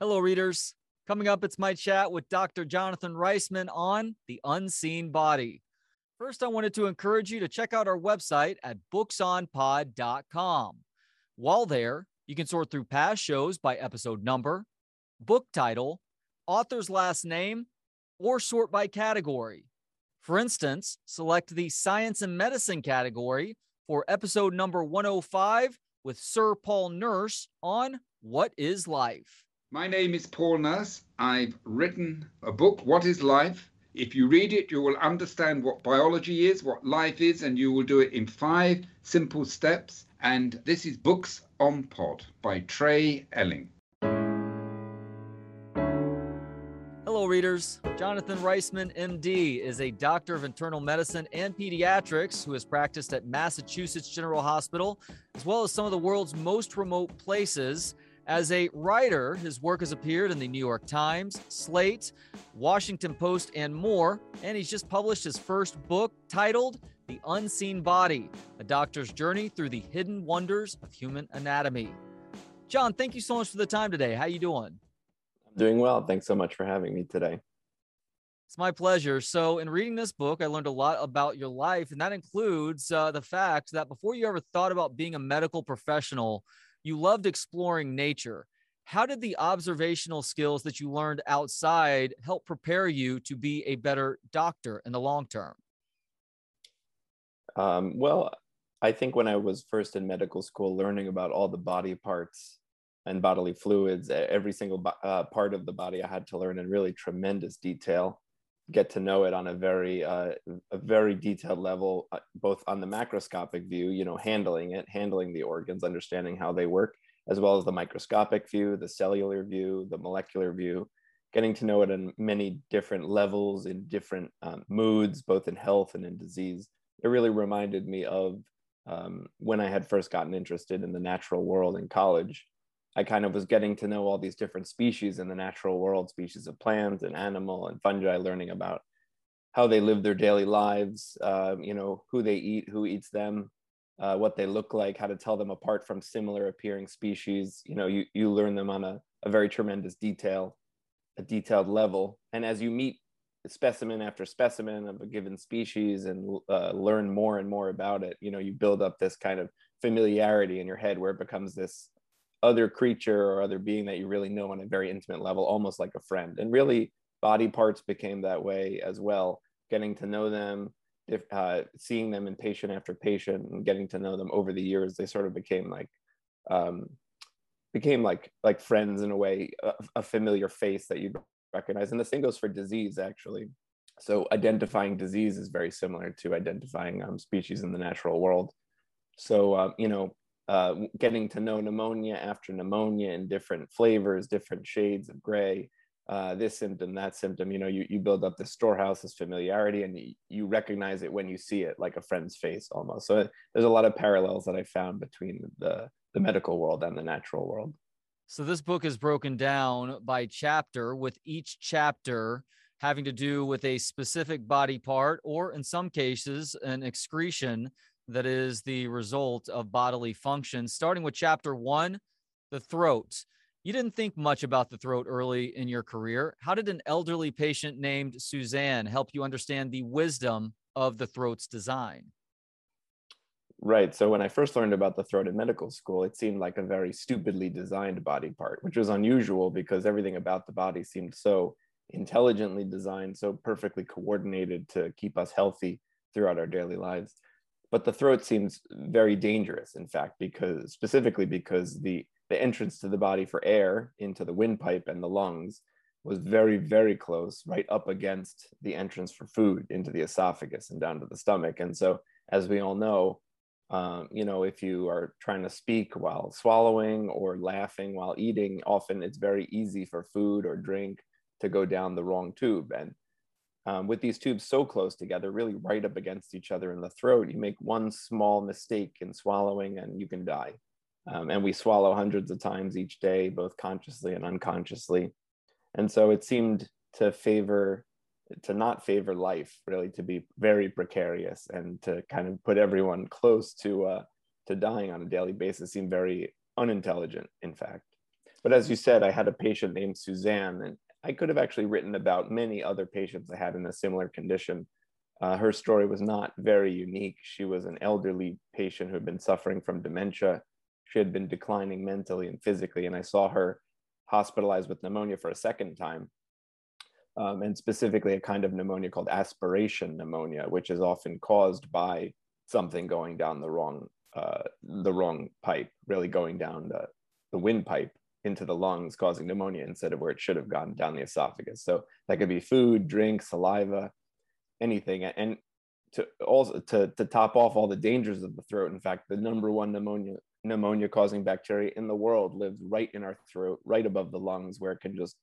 Hello, readers. Coming up, it's my chat with Dr. Jonathan Reisman on the unseen body. First, I wanted to encourage you to check out our website at booksonpod.com. While there, you can sort through past shows by episode number, book title, author's last name, or sort by category. For instance, select the science and medicine category for episode number 105 with Sir Paul Nurse on What is Life? My name is Paul Nurse. I've written a book, What is Life? If you read it, you will understand what biology is, what life is, and you will do it in five simple steps. And this is Books on Pod by Trey Elling. Hello, readers. Jonathan Reisman, MD, is a doctor of internal medicine and pediatrics who has practiced at Massachusetts General Hospital, as well as some of the world's most remote places. As a writer, his work has appeared in the New York Times, Slate, Washington Post, and more. And he's just published his first book titled The Unseen Body A Doctor's Journey Through the Hidden Wonders of Human Anatomy. John, thank you so much for the time today. How are you doing? I'm doing well. Thanks so much for having me today. It's my pleasure. So, in reading this book, I learned a lot about your life, and that includes uh, the fact that before you ever thought about being a medical professional, you loved exploring nature. How did the observational skills that you learned outside help prepare you to be a better doctor in the long term? Um, well, I think when I was first in medical school, learning about all the body parts and bodily fluids, every single uh, part of the body I had to learn in really tremendous detail get to know it on a very uh, a very detailed level uh, both on the macroscopic view you know handling it handling the organs understanding how they work as well as the microscopic view the cellular view the molecular view getting to know it in many different levels in different um, moods both in health and in disease. It really reminded me of um, when i had first gotten interested in the natural world in college I kind of was getting to know all these different species in the natural world, species of plants and animal and fungi, learning about how they live their daily lives, uh, you know, who they eat, who eats them, uh, what they look like, how to tell them apart from similar appearing species. You know, you, you learn them on a, a very tremendous detail, a detailed level. And as you meet specimen after specimen of a given species and uh, learn more and more about it, you know, you build up this kind of familiarity in your head where it becomes this other creature or other being that you really know on a very intimate level, almost like a friend. And really, body parts became that way as well. Getting to know them, if, uh, seeing them in patient after patient, and getting to know them over the years, they sort of became like um, became like like friends in a way, a, a familiar face that you'd recognize. And the same goes for disease, actually. So identifying disease is very similar to identifying um, species in the natural world. So uh, you know, uh, getting to know pneumonia after pneumonia in different flavors, different shades of gray, uh, this symptom, that symptom, you know, you, you build up the storehouse, this familiarity, and you, you recognize it when you see it like a friend's face almost. So there's a lot of parallels that I found between the, the medical world and the natural world. So this book is broken down by chapter, with each chapter having to do with a specific body part, or in some cases, an excretion that is the result of bodily function. Starting with chapter one, the throat. You didn't think much about the throat early in your career. How did an elderly patient named Suzanne help you understand the wisdom of the throat's design? Right. So when I first learned about the throat in medical school, it seemed like a very stupidly designed body part, which was unusual because everything about the body seemed so intelligently designed, so perfectly coordinated to keep us healthy throughout our daily lives but the throat seems very dangerous in fact because specifically because the the entrance to the body for air into the windpipe and the lungs was very very close right up against the entrance for food into the esophagus and down to the stomach. And so as we all know um, you know if you are trying to speak while swallowing or laughing while eating often it's very easy for food or drink to go down the wrong tube. And um, with these tubes so close together, really right up against each other in the throat, you make one small mistake in swallowing and you can die. Um, and we swallow hundreds of times each day, both consciously and unconsciously. And so it seemed to favor, to not favor life, really, to be very precarious and to kind of put everyone close to, uh, to dying on a daily basis seemed very unintelligent, in fact. But as you said, I had a patient named Suzanne, and I could have actually written about many other patients I had in a similar condition. Uh, her story was not very unique. She was an elderly patient who had been suffering from dementia. She had been declining mentally and physically, and I saw her hospitalized with pneumonia for a second time. Um, and specifically a kind of pneumonia called aspiration pneumonia, which is often caused by something going down the wrong uh, the wrong pipe, really going down the, the windpipe into the lungs, causing pneumonia instead of where it should have gone down the esophagus. So that could be food, drink, saliva, anything. And to also to, to top off all the dangers of the throat, in fact, the number one pneumonia pneumonia causing bacteria in the world lives right in our throat, right above the lungs, where it can just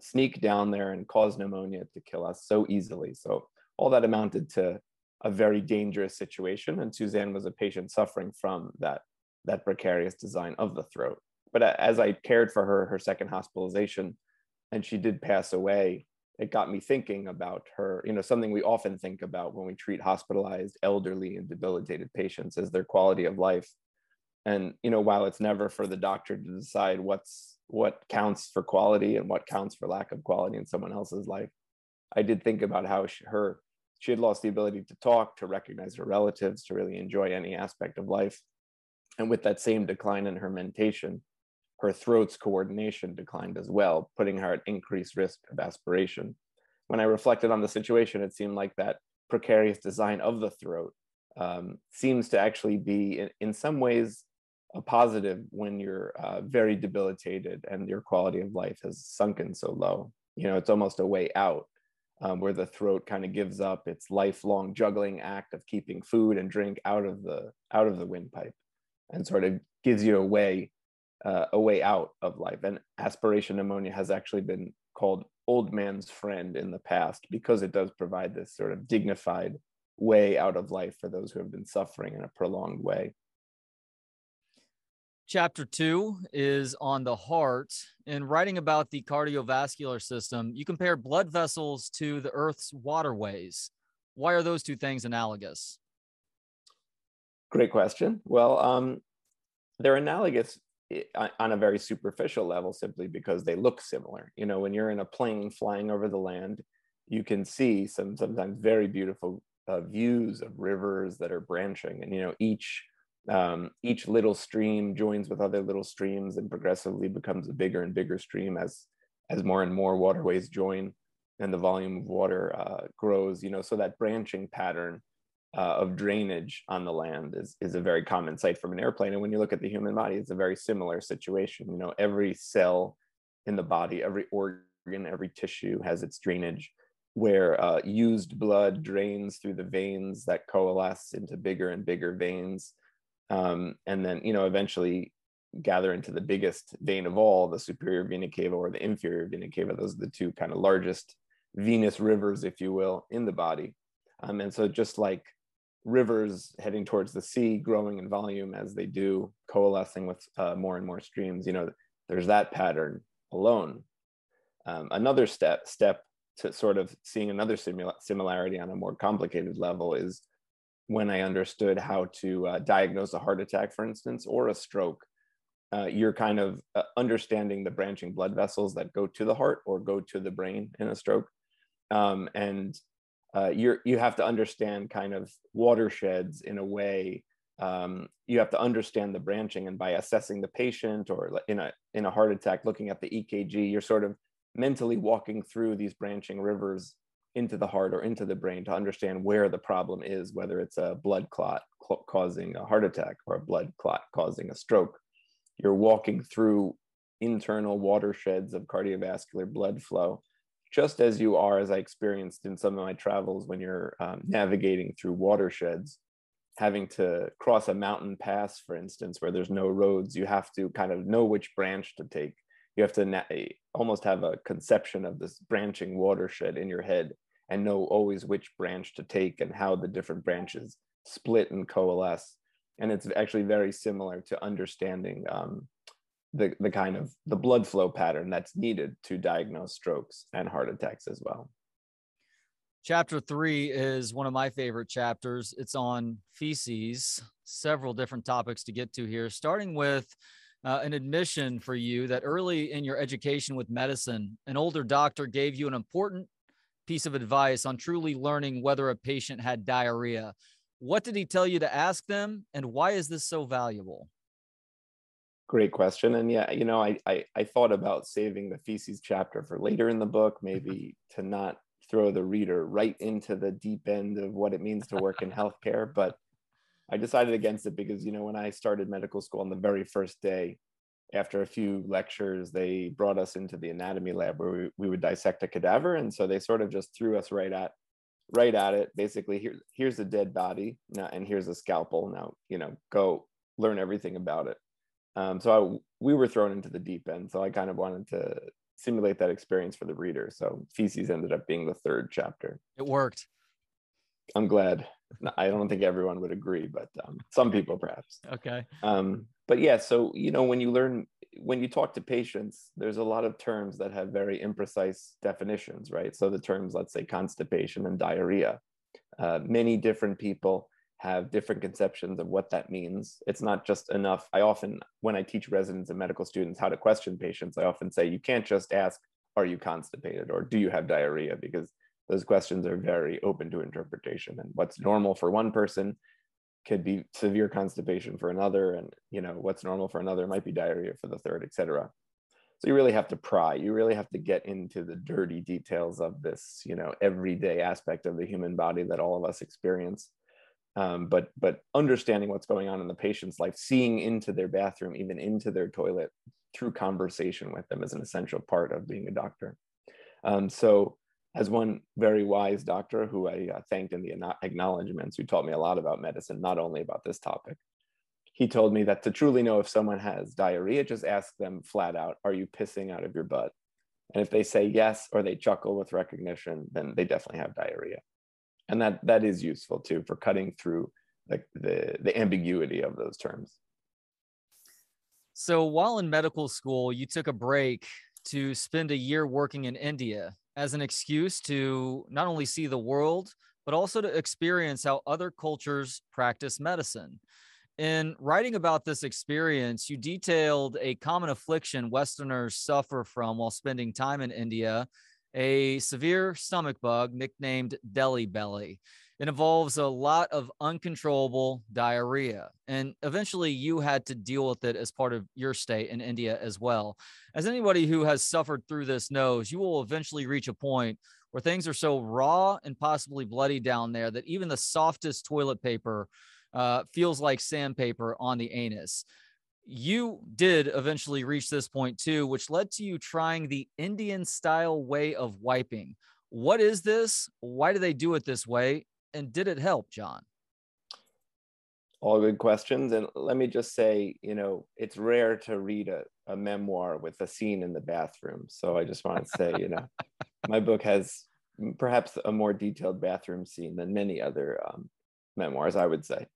sneak down there and cause pneumonia to kill us so easily. So all that amounted to a very dangerous situation. And Suzanne was a patient suffering from that, that precarious design of the throat. But uh, as I cared for her, her second hospitalization, and she did pass away, it got me thinking about her, you know, something we often think about when we treat hospitalized, elderly, and debilitated patients is their quality of life. And, you know, while it's never for the doctor to decide what's what counts for quality and what counts for lack of quality in someone else's life, I did think about how she, her she had lost the ability to talk, to recognize her relatives, to really enjoy any aspect of life. And with that same decline in her mentation, her throat's coordination declined as well, putting her at increased risk of aspiration. When I reflected on the situation, it seemed like that precarious design of the throat um, seems to actually be, in, in, some ways, a positive when you're uh, very debilitated and your quality of life has sunken so low. You know, it's almost a way out um, where the throat kind of gives up its lifelong juggling act of keeping food and drink out of the out of the windpipe, and sort of gives you a way uh, a way out of life. And aspiration pneumonia has actually been called old man's friend in the past because it does provide this sort of dignified way out of life for those who have been suffering in a prolonged way. Chapter two is on the heart. In writing about the cardiovascular system, you compare blood vessels to the Earth's waterways. Why are those two things analogous? Great question. Well, um, they're analogous on a very superficial level simply because they look similar. You know, when you're in a plane flying over the land, you can see some sometimes very beautiful uh, views of rivers that are branching, and you know each um, each little stream joins with other little streams and progressively becomes a bigger and bigger stream as as more and more waterways join and the volume of water uh, grows you know so that branching pattern uh, of drainage on the land is, is a very common sight from an airplane and when you look at the human body it's a very similar situation you know every cell in the body every organ every tissue has its drainage where uh, used blood drains through the veins that coalesce into bigger and bigger veins um, and then you know eventually gather into the biggest vein of all, the superior vena cava or the inferior vena cava. Those are the two kind of largest venous rivers, if you will, in the body. Um, and so just like rivers heading towards the sea, growing in volume as they do, coalescing with uh, more and more streams, you know, there's that pattern alone. Um, another step step to sort of seeing another simula- similarity on a more complicated level is when I understood how to uh, diagnose a heart attack, for instance, or a stroke, uh, you're kind of uh, understanding the branching blood vessels that go to the heart or go to the brain in a stroke. Um, and uh, you're, you have to understand kind of watersheds in a way. Um, you have to understand the branching, and by assessing the patient or in a in a heart attack, looking at the EKG, you're sort of mentally walking through these branching rivers into the heart or into the brain to understand where the problem is, whether it's a blood clot causing a heart attack or a blood clot causing a stroke. You're walking through internal watersheds of cardiovascular blood flow, just as you are, as I experienced in some of my travels when you're um, navigating through watersheds, having to cross a mountain pass, for instance, where there's no roads, you have to kind of know which branch to take. You have to na- eh, almost have a conception of this branching watershed in your head and know always which branch to take and how the different branches split and coalesce. And it's actually very similar to understanding um, the, the kind of the blood flow pattern that's needed to diagnose strokes and heart attacks as well chapter three is one of my favorite chapters it's on feces several different topics to get to here starting with uh, an admission for you that early in your education with medicine, an older doctor gave you an important piece of advice on truly learning whether a patient had diarrhea. What did he tell you to ask them, and why is this so valuable? Great question. And yeah, you know, I, I, I thought about saving the feces chapter for later in the book, maybe to not throw the reader right into the deep end of what it means to work in healthcare. But I decided against it because, you know, when I started medical school on the very first day, after a few lectures, they brought us into the anatomy lab where we, we would dissect a cadaver. And so they sort of just threw us right at right at it. Basically, here, here's a dead body now, and here's a scalpel. Now, you know, go learn everything about it. Um, so I, we were thrown into the deep end. So I kind of wanted to simulate that experience for the reader. So feces ended up being the third chapter. It worked. I'm glad. I don't think everyone would agree, but um, some people perhaps. Okay. Um, but yeah, so you know, when you learn, when you talk to patients, there's a lot of terms that have very imprecise definitions, right? So the terms, let's say, constipation and diarrhea. Uh, many different people have different conceptions of what that means. It's not just enough. I often, when I teach residents and medical students how to question patients, I often say, you can't just ask, are you constipated or do you have diarrhea? Because those questions are very open to interpretation. And what's normal for one person could be severe constipation for another. And, you know, what's normal for another might be diarrhea for the third, et cetera. So you really have to pry. You really have to get into the dirty details of this, you know, everyday aspect of the human body that all of us experience um, but but understanding what's going on in the patient's life seeing into their bathroom even into their toilet through conversation with them is an essential part of being a doctor. Um, so as one very wise doctor who i uh, thanked in the acknowledgments who taught me a lot about medicine not only about this topic he told me that to truly know if someone has diarrhea just ask them flat out are you pissing out of your butt? And if they say yes or they chuckle with recognition then they definitely have diarrhea and that that is useful too for cutting through like the the ambiguity of those terms. So while in medical school you took a break to spend a year working in india as an excuse to not only see the world but also to experience how other cultures practice medicine. In writing about this experience, you detailed a common affliction Westerners suffer from while spending time in India a severe stomach bug nicknamed Delhi belly. It involves a lot of uncontrollable diarrhea. And eventually you had to deal with it as part of your stay in India as well. As anybody who has suffered through this knows, you will eventually reach a point where things are so raw and possibly bloody down there that even the softest toilet paper uh, feels like sandpaper on the anus you did eventually reach this point too, which led to you trying the Indian style way of wiping. What is this? Why do they do it this way? And did it help, John? All good questions. And let me just say, you know, it's rare to read a, a memoir with a scene in the bathroom. So I just want to say, you know, my book has perhaps a more detailed bathroom scene than many other um, memoirs, I would say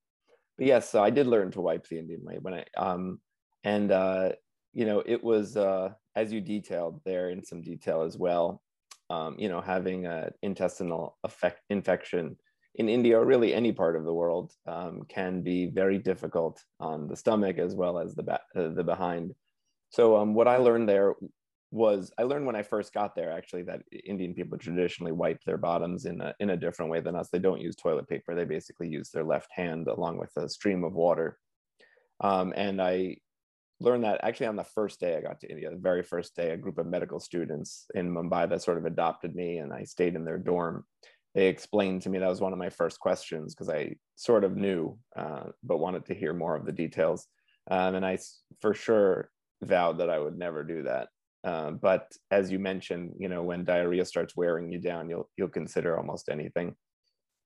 but yes, so I did learn to wipe the Indian way when I um and uh you know it was uh as you detailed there in some detail as well um you know having an intestinal effect infection in India or really any part of the world um, can be very difficult on the stomach as well as the ba- uh, the behind. So um, what I learned there was I learned when I first got there actually that Indian people traditionally wipe their bottoms in a, in a different way than us. They don't use toilet paper. They basically use their left hand along with a stream of water. Um, and I learned that actually on the first day I got to India, the very first day, a group of medical students in Mumbai that sort of adopted me and I stayed in their dorm. They explained to me that was one of my first questions because I sort of knew, uh, but wanted to hear more of the details. Um, and I for sure vowed that I would never do that. Uh, but as you mentioned, you know, when diarrhea starts wearing you down, you'll you'll consider almost anything.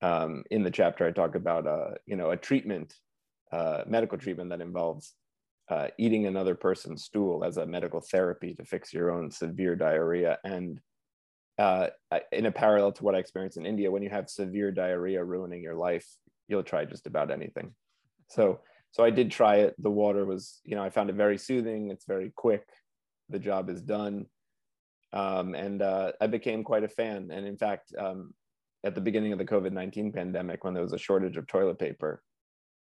Um, in the chapter, I talk about uh, you know a treatment, uh, medical treatment that involves uh, eating another person's stool as a medical therapy to fix your own severe diarrhea. And uh, in a parallel to what I experienced in India, when you have severe diarrhea ruining your life, you'll try just about anything. So so I did try it. The water was, you know, I found it very soothing. It's very quick the job is done. Um, and uh, I became quite a fan. And in fact, um, at the beginning of the COVID 19 pandemic, when there was a shortage of toilet paper,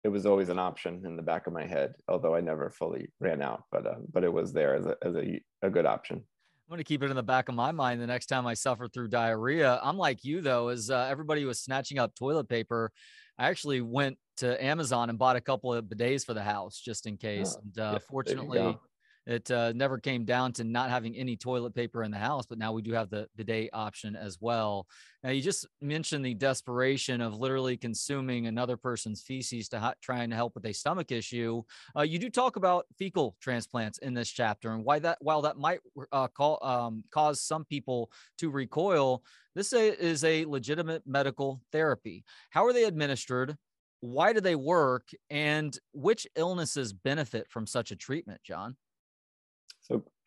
it was always an option in the back of my head, although I never fully ran out. But uh, but it was there as a as a, a good option. I'm going to keep it in the back of my mind the next time I suffer through diarrhea. I'm like you though, as uh, everybody was snatching up toilet paper. I actually went to Amazon and bought a couple of bidets for the house just in case. Oh, and uh, yeah, fortunately, it uh, never came down to not having any toilet paper in the house, but now we do have the bidet option as well. Now, you just mentioned the desperation of literally consuming another person's feces to ha- try and help with a stomach issue. Uh, you do talk about fecal transplants in this chapter and why that, while that might uh, call, um, cause some people to recoil, this is a legitimate medical therapy. How are they administered? Why do they work? And which illnesses benefit from such a treatment, John?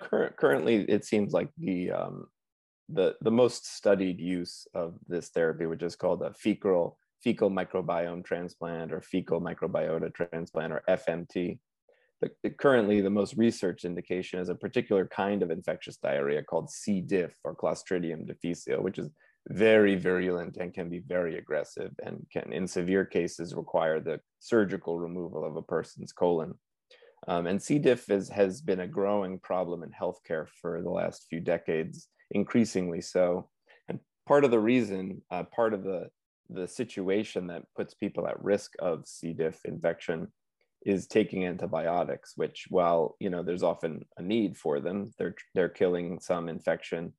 Cur- currently, it seems like the um, the the most studied use of this therapy, which is called a fecal fecal microbiome transplant or fecal microbiota transplant or FMT. The, currently, the most researched indication is a particular kind of infectious diarrhea called C. diff or Clostridium difficile, which is very virulent and can be very aggressive and can, in severe cases, require the surgical removal of a person's colon. Um, and C. diff is, has been a growing problem in healthcare for the last few decades, increasingly so. And part of the reason, uh, part of the, the situation that puts people at risk of C. diff infection is taking antibiotics, which while you know there's often a need for them, they're they're killing some infection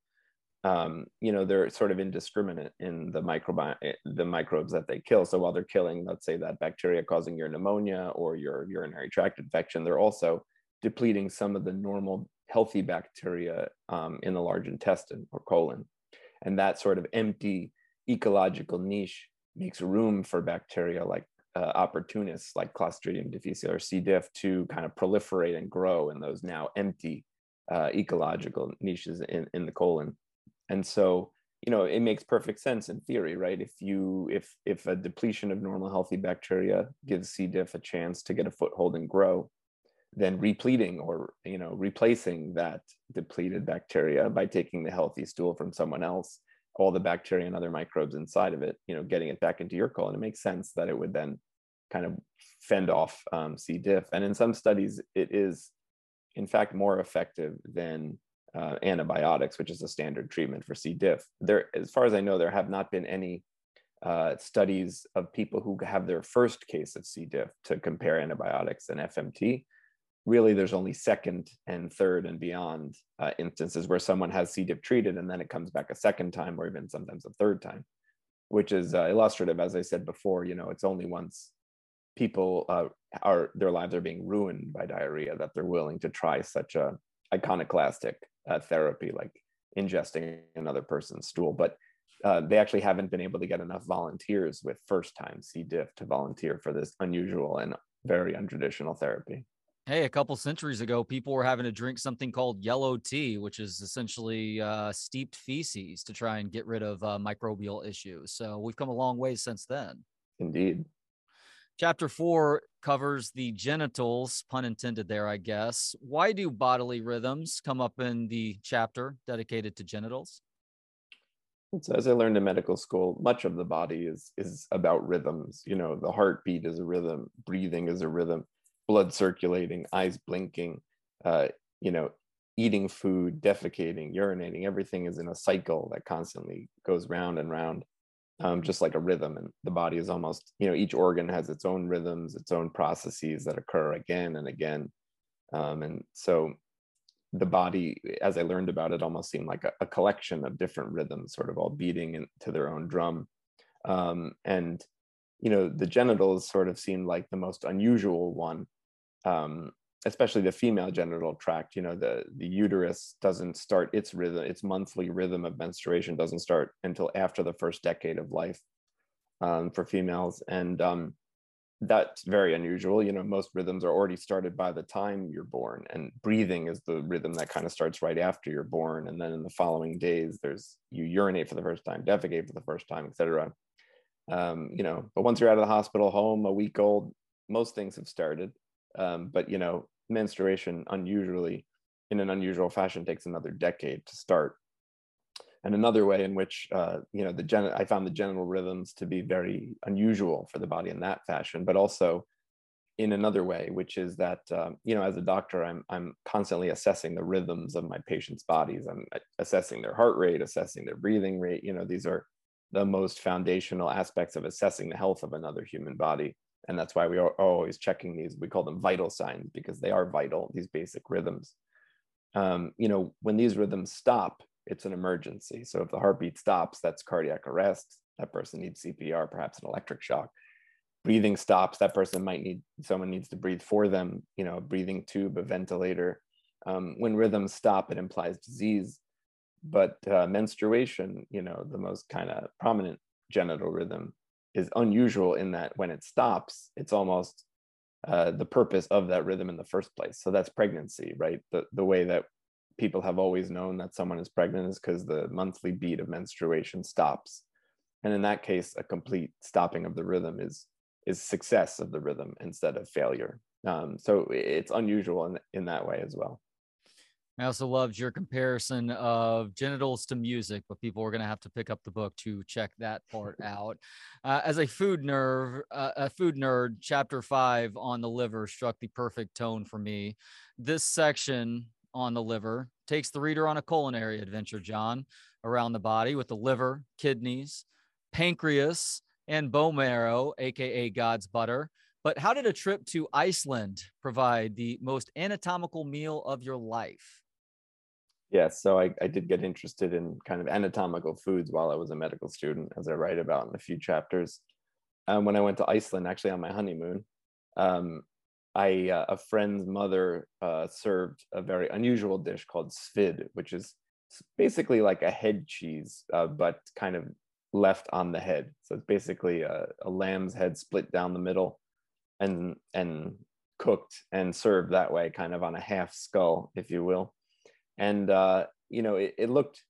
um, you know they're sort of indiscriminate in the microbi- eh, the microbes that they kill. So while they're killing let's say that bacteria causing your pneumonia or your urinary tract infection they're also depleting some of the normal healthy bacteria um, in the large intestine or colon. And that sort of empty ecological niche makes room for bacteria like uh, opportunists like clostridium difficile or c. diff to kind of proliferate and grow in those now empty uh, ecological niches in, in the colon and so you know it makes perfect sense in theory right? If you if if a depletion of normal healthy bacteria gives c. diff a chance to get a foothold and grow then repleting or you know replacing that depleted bacteria by taking the healthy stool from someone else all the bacteria and other microbes inside of it you know getting it back into your colon it makes sense that it would then kind of fend off um, c. diff. And in some studies it is in fact more effective than uh, antibiotics, which is a standard treatment for C. diff. There, as far as I know, there have not been any uh, studies of people who have their first case of C. diff to compare antibiotics and FMT. Really, there's only second and third and beyond uh, instances where someone has C. diff treated and then it comes back a second time or even sometimes a third time, which is uh, illustrative. As I said before, you know, it's only once people uh, are their lives are being ruined by diarrhea that they're willing to try such a iconoclastic uh, therapy, like ingesting another person's stool. But uh, they actually haven't been able to get enough volunteers with first time C. diff to volunteer for this unusual and very untraditional therapy. Hey, a couple centuries ago, people were having to drink something called yellow tea, which is essentially uh, steeped feces to try and get rid of uh, microbial issues. So we've come a long way since then. Indeed. Chapter four covers the genitals, pun intended there, I guess. Why do bodily rhythms come up in the chapter dedicated to genitals? So as I learned in medical school, much of the body is is about rhythms. You know, the heartbeat is a rhythm, breathing is a rhythm, blood circulating, eyes blinking, uh, you know, eating food, defecating, urinating, everything is in a cycle that constantly goes round and round um, just like a rhythm and the body is almost you know each organ has its own rhythms its own processes that occur again and again. Um, and so the body as i learned about it almost seemed like a, a collection of different rhythms sort of all beating into their own drum. Um, and you know the genitals sort of seemed like the most unusual one. Um, especially the female genital tract you know the the uterus doesn't start its rhythm its monthly rhythm of menstruation doesn't start until after the first decade of life um, for females. And um, that's very unusual. You know most rhythms are already started by the time you're born and breathing is the rhythm that kind of starts right after you're born. And then in the following days there's you urinate for the first time defecate for the first time etc um, you know but once you're out of the hospital home a week old most things have started. Um, but you know, menstruation unusually, in an unusual fashion, takes another decade to start. And another way in which uh, you know the gen- I found the genital rhythms to be very unusual for the body in that fashion, but also in another way, which is that um, you know, as a doctor, I'm I'm constantly assessing the rhythms of my patients' bodies. I'm assessing their heart rate, assessing their breathing rate. You know, these are the most foundational aspects of assessing the health of another human body, and that's why we are always checking these. We call them vital signs because they are vital. These basic rhythms. Um, you know, when these rhythms stop, it's an emergency. So if the heartbeat stops, that's cardiac arrest. That person needs CPR, perhaps an electric shock breathing stops that person might need someone needs to breathe for them you know a breathing tube a ventilator um, when rhythms stop it implies disease but uh, menstruation you know the most kind of prominent genital rhythm is unusual in that when it stops it's almost uh, the purpose of that rhythm in the first place so that's pregnancy right the, the way that people have always known that someone is pregnant is because the monthly beat of menstruation stops and in that case a complete stopping of the rhythm is is success of the rhythm instead of failure. Um, so it's unusual in, in that way as well. I also loved your comparison of genitals to music, but people are going to have to pick up the book to check that part out. Uh, as a food nerd, uh, a food nerd, chapter five on the liver struck the perfect tone for me. This section on the liver takes the reader on a culinary adventure, John, around the body with the liver, kidneys, pancreas, and bone marrow, aka God's butter. But how did a trip to Iceland provide the most anatomical meal of your life? Yes, so I, I did get interested in kind of anatomical foods while I was a medical student, as I write about in a few chapters. Um, when I went to Iceland, actually on my honeymoon, um, I uh, a friend's mother uh, served a very unusual dish called svid, which is basically like a head cheese, uh, but kind of left on the head. So it's basically a, a, lamb's head split down the middle and and cooked and served that way, kind of on a half skull, if you will. And uh, you know, it, it, looked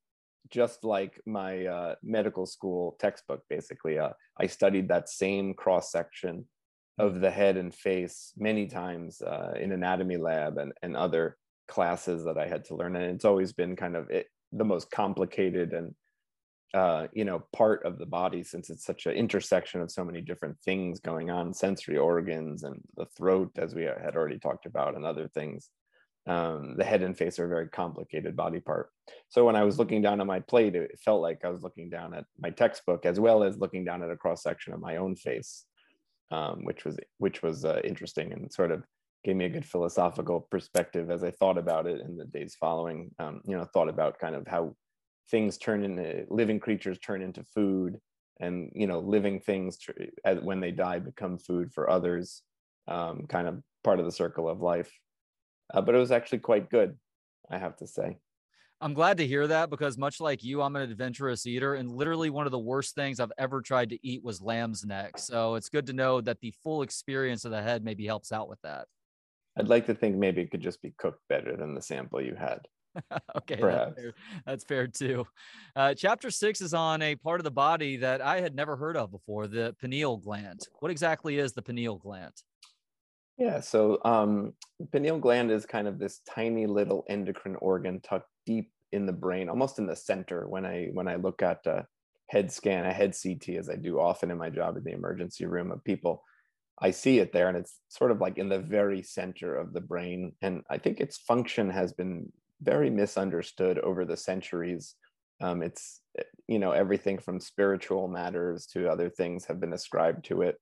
just like my uh, medical school textbook. Basically, uh, I studied that same cross section of the head and face many times uh, in anatomy lab and, and other classes that I had to learn. And it's always been kind of it, the most complicated and uh, you know part of the body since it's such an intersection of so many different things going on sensory organs and the throat as we had already talked about and other things um, the head and face are a very complicated body part. So when i was looking down at my plate it felt like i was looking down at my textbook as well as looking down at a cross section of my own face um, which was which was uh, interesting and sort of gave me a good philosophical perspective as i thought about it in the days following um, you know thought about kind of how things turn into living creatures turn into food and you know living things as, when they die become food for others um, kind of part of the circle of life uh, but it was actually quite good i have to say i'm glad to hear that because much like you i'm an adventurous eater and literally one of the worst things i've ever tried to eat was lamb's neck so it's good to know that the full experience of the head maybe helps out with that i'd like to think maybe it could just be cooked better than the sample you had okay, that's fair. that's fair, too. Uh, chapter six is on a part of the body that I had never heard of before the pineal gland. What exactly is the pineal gland? Yeah, so um, pineal gland is kind of this tiny little endocrine organ tucked deep in the brain, almost in the center. When I when I look at a head scan, a head CT, as I do often in my job in the emergency room of people, I see it there, and it's sort of like in the very center of the brain. And I think its function has been very misunderstood over the centuries. Um, it's, eh, you know, everything from spiritual matters to other things have been ascribed to it.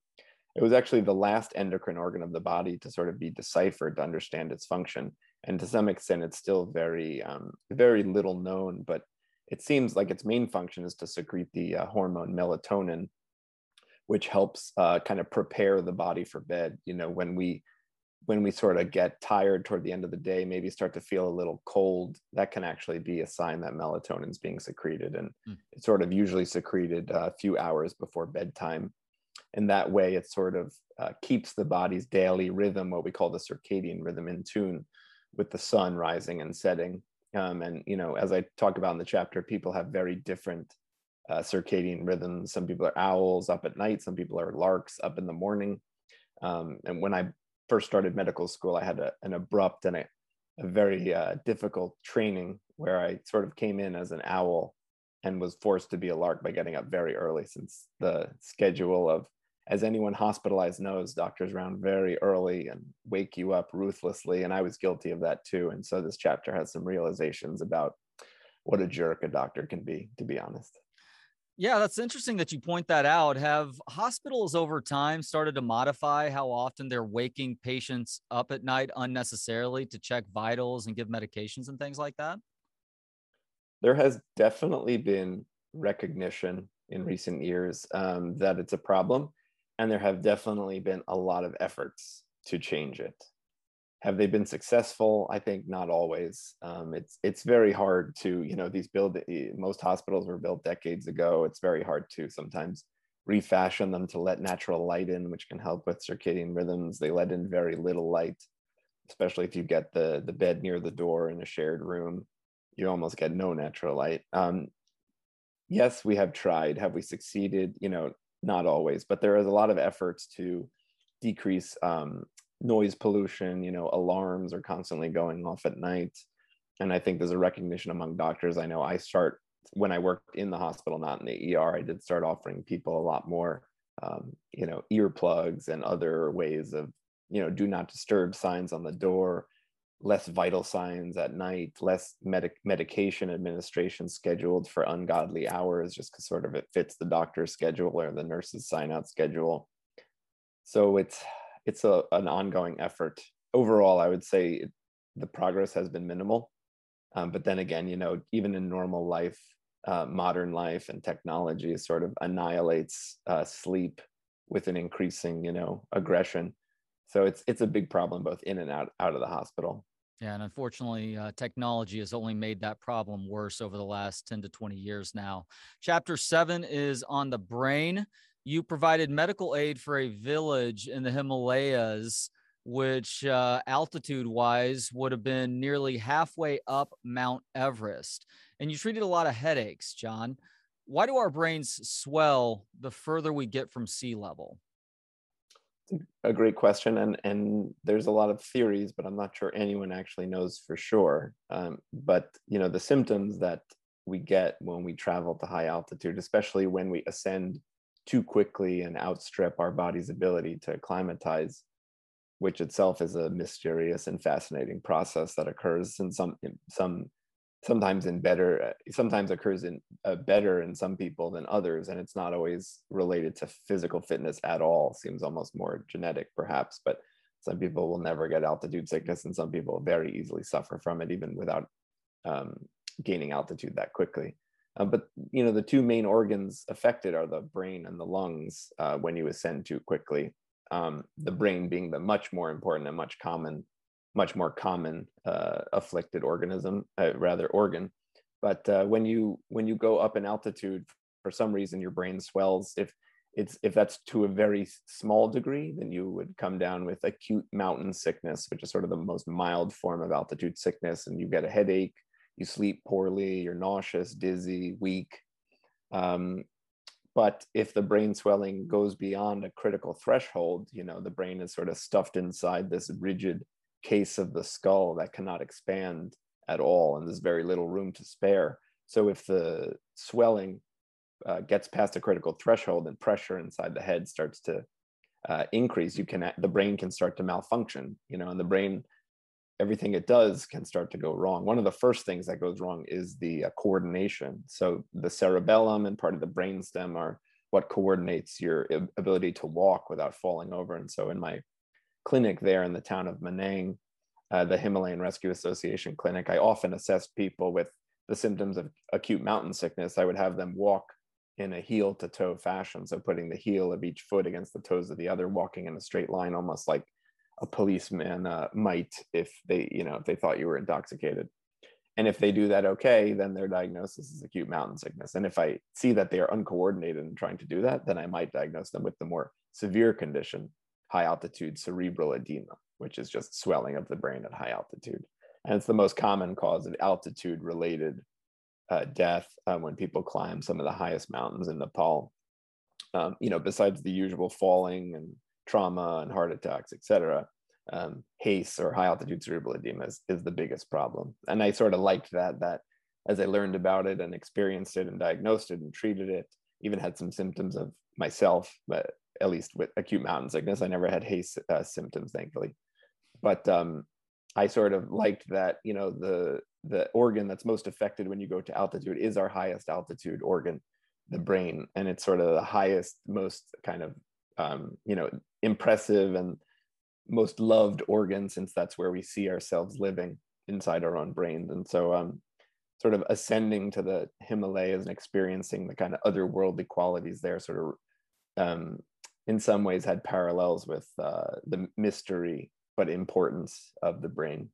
It was actually the last endocrine organ of the body to sort of be deciphered to understand its function. And to some extent, it's still very, um, very little known, but it seems like its main function is to secrete the uh, hormone melatonin, which helps uh, kind of prepare the body for bed. You know, when we when we sort of get tired toward the end of the day, maybe start to feel a little cold, that can actually be a sign that melatonin is being secreted. And mm. it's sort of usually secreted a few hours before bedtime. And that way, it sort of uh, keeps the body's daily rhythm, what we call the circadian rhythm, in tune with the sun rising and setting. Um, and, you know, as I talk about in the chapter, people have very different uh, circadian rhythms. Some people are owls up at night, some people are larks up in the morning. Um, and when I first started medical school, I had a, an abrupt and a, a very uh, difficult training where I sort of came in as an owl and was forced to be a lark by getting up very early since the schedule of as anyone hospitalized knows, doctors round very early and wake you up ruthlessly. And I was guilty of that too. And so this chapter has some realizations about what a jerk a doctor can be, to be honest. Yeah, that's interesting that you point that out. Have hospitals over time started to modify how often they're waking patients up at night unnecessarily to check vitals and give medications and things like that? There has definitely been recognition in recent years um, that it's a problem, and there have definitely been a lot of efforts to change it. Have they been successful? I think not always. Um, it's it's very hard to you know these build most hospitals were built decades ago. It's very hard to sometimes refashion them to let natural light in which can help with circadian rhythms. They let in very little light especially if you get the the bed near the door in a shared room you almost get no natural light. Um, yes we have tried. Have we succeeded? You know not always but there is a lot of efforts to decrease um, noise pollution you know alarms are constantly going off at night. And i think there's a recognition among doctors. I know i start when i worked in the hospital not in the er i did start offering people a lot more um, you know earplugs and other ways of you know do not disturb signs on the door less vital signs at night less medic- medication administration scheduled for ungodly hours just because sort of it fits the doctor's schedule or the nurse's sign out schedule so it's it's a, an ongoing effort. Overall, I would say the progress has been minimal. Um, but then again, you know, even in normal life, uh, modern life and technology sort of annihilates uh, sleep with an increasing, you know, aggression. So it's it's a big problem both in and out out of the hospital. Yeah, and unfortunately, uh, technology has only made that problem worse over the last 10 to 20 years now. Chapter seven is on the brain you provided medical aid for a village in the Himalayas, which uh, altitude wise would have been nearly halfway up Mount Everest. And you treated a lot of headaches, John. Why do our brains swell the further we get from sea level? A great question, and and there's a lot of theories, but I'm not sure anyone actually knows for sure. Um, but you know, the symptoms that we get when we travel to high altitude, especially when we ascend too quickly and outstrip our body's ability to acclimatize, which itself is a mysterious and fascinating process that occurs in some in some sometimes in better uh, sometimes occurs in uh, better in some people than others and it's not always related to physical fitness at all seems almost more genetic perhaps but some people will never get altitude sickness and some people very easily suffer from it even without um, gaining altitude that quickly uh, but you know the two main organs affected are the brain and the lungs uh, when you ascend too quickly. Um, the brain being the much more important and much common, much more common uh, afflicted organism, uh, rather organ. But uh, when you when you go up in altitude, for some reason your brain swells. If it's if that's to a very small degree, then you would come down with acute mountain sickness, which is sort of the most mild form of altitude sickness, and you get a headache you sleep poorly, you're nauseous, dizzy, weak. Um, but if the brain swelling goes beyond a critical threshold, you know, the brain is sort of stuffed inside this rigid case of the skull that cannot expand at all, and there's very little room to spare. So if the swelling uh, gets past a critical threshold and pressure inside the head starts to uh, increase, you can the brain can start to malfunction. You know, and the brain everything it does can start to go wrong. One of the first things that goes wrong is the uh, coordination. So the cerebellum and part of the brainstem are what coordinates your ability to walk without falling over. And so in my clinic there in the town of Manang, uh, the Himalayan Rescue Association clinic, I often assessed people with the symptoms of acute mountain sickness. I would have them walk in a heel to toe fashion. So putting the heel of each foot against the toes of the other, walking in a straight line, almost like a policeman uh, might if they you know if they thought you were intoxicated and if they do that okay then their diagnosis is acute mountain sickness and if i see that they are uncoordinated in trying to do that then i might diagnose them with the more severe condition high altitude cerebral edema which is just swelling of the brain at high altitude and it's the most common cause of altitude related uh, death uh, when people climb some of the highest mountains in nepal um, you know besides the usual falling and trauma and heart attacks, etc. Um, HACE or high altitude cerebral edema is, is the biggest problem. And I sort of liked that, that as I learned about it and experienced it and diagnosed it and treated it, even had some symptoms of myself, but at least with acute mountain sickness. I never had hay uh, symptoms, thankfully. But um, I sort of liked that, you know, the the organ that's most affected when you go to altitude is our highest altitude organ, the brain, and it's sort of the highest, most kind of, um, you know, impressive and most loved organ since that's where we see ourselves living inside our own brains. And so, um, sort of ascending to the Himalayas and experiencing the kind of otherworldly qualities there, sort of, um, in some ways, had parallels with uh, the mystery but importance of the brain.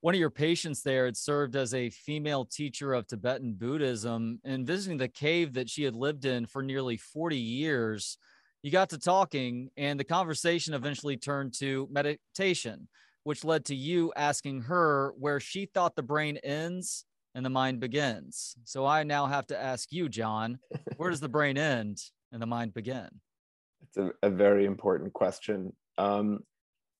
One of your patients there had served as a female teacher of Tibetan Buddhism and visiting the cave that she had lived in for nearly 40 years. You got to talking, and the conversation eventually turned to meditation, which led to you asking her where she thought the brain ends and the mind begins. So I now have to ask you, John, where does the brain end and the mind begin? It's a, a very important question. Um,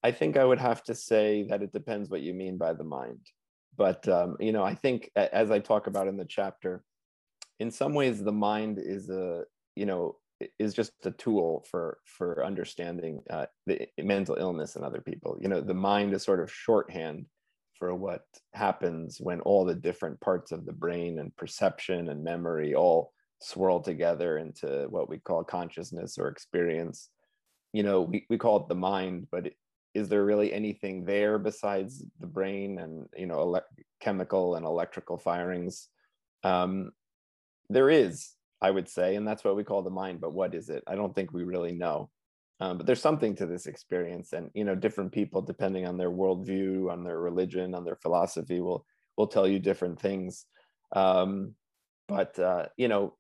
I think I would have to say that it depends what you mean by the mind. But um, you know, I think as I talk about in the chapter, in some ways the mind is a you know is just a tool for for understanding uh, the mental illness in other people. You know, the mind is sort of shorthand for what happens when all the different parts of the brain and perception and memory all swirl together into what we call consciousness or experience. You know we, we call it the mind but is there really anything there besides the brain and you know ele- chemical and electrical firings? Um, there is i would say and that's what we call the mind but what is it? I don't think we really know. Um, but there's something to this experience and you know different people depending on their worldview on their religion on their philosophy will will tell you different things. Um, but uh, you know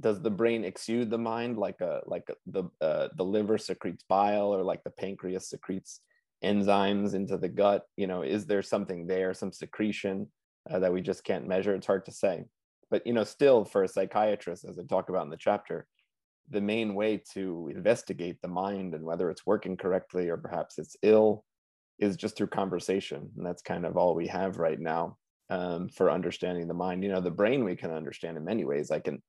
does the brain exude the mind like a like the uh, the liver secretes bile or like the pancreas secretes enzymes into the gut? You know is there something there some secretion uh, that we just can't measure? It's hard to say. But you know still for a psychiatrist as i talk about in the chapter the main way to investigate the mind and whether it's working correctly or perhaps it's ill is just through conversation. And that's kind of all we have right now um, for understanding the mind. You know the brain we can understand in many ways. I can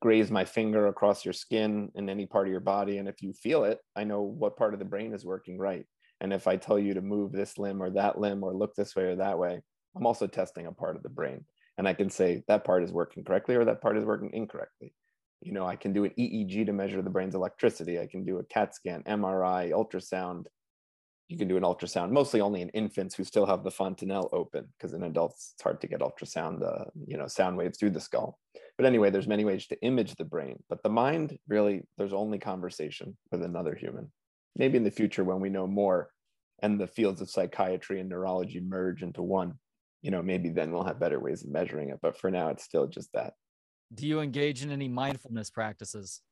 graze my finger across your skin in any part of your body. And if you feel it, I know what part of the brain is working right. And if I tell you to move this limb or that limb or look this way or that way, I'm also testing a part of the brain. And I can say that part is working correctly or that part is working incorrectly. You know, I can do an EEG to measure the brain's electricity. I can do a CAT scan, MRI, ultrasound, you can do an ultrasound, mostly only in infants who still have the fontanelle open, because in adults it's hard to get ultrasound, uh, you know, sound waves through the skull. But anyway, there's many ways to image the brain, but the mind really, there's only conversation with another human. Maybe in the future when we know more and the fields of psychiatry and neurology merge into one, you know, maybe then we'll have better ways of measuring it. But for now, it's still just that. Do you engage in any mindfulness practices?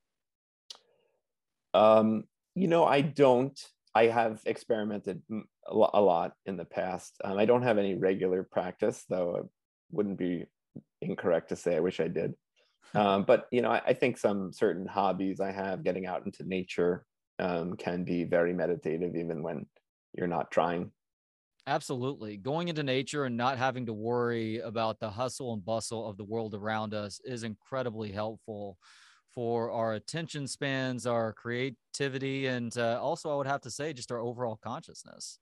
Um, you know, I don't I have experimented a lot in the past. Um, I don't have any regular practice, though it wouldn't be incorrect to say I wish I did. Um, but you know, I, I, think some certain hobbies I have, getting out into nature, um, can be very meditative, even when you're not trying. Absolutely. Going into nature and not having to worry about the hustle and bustle of the world around us is incredibly helpful for our attention spans, our creativity, and uh, also I would have to say just our overall consciousness.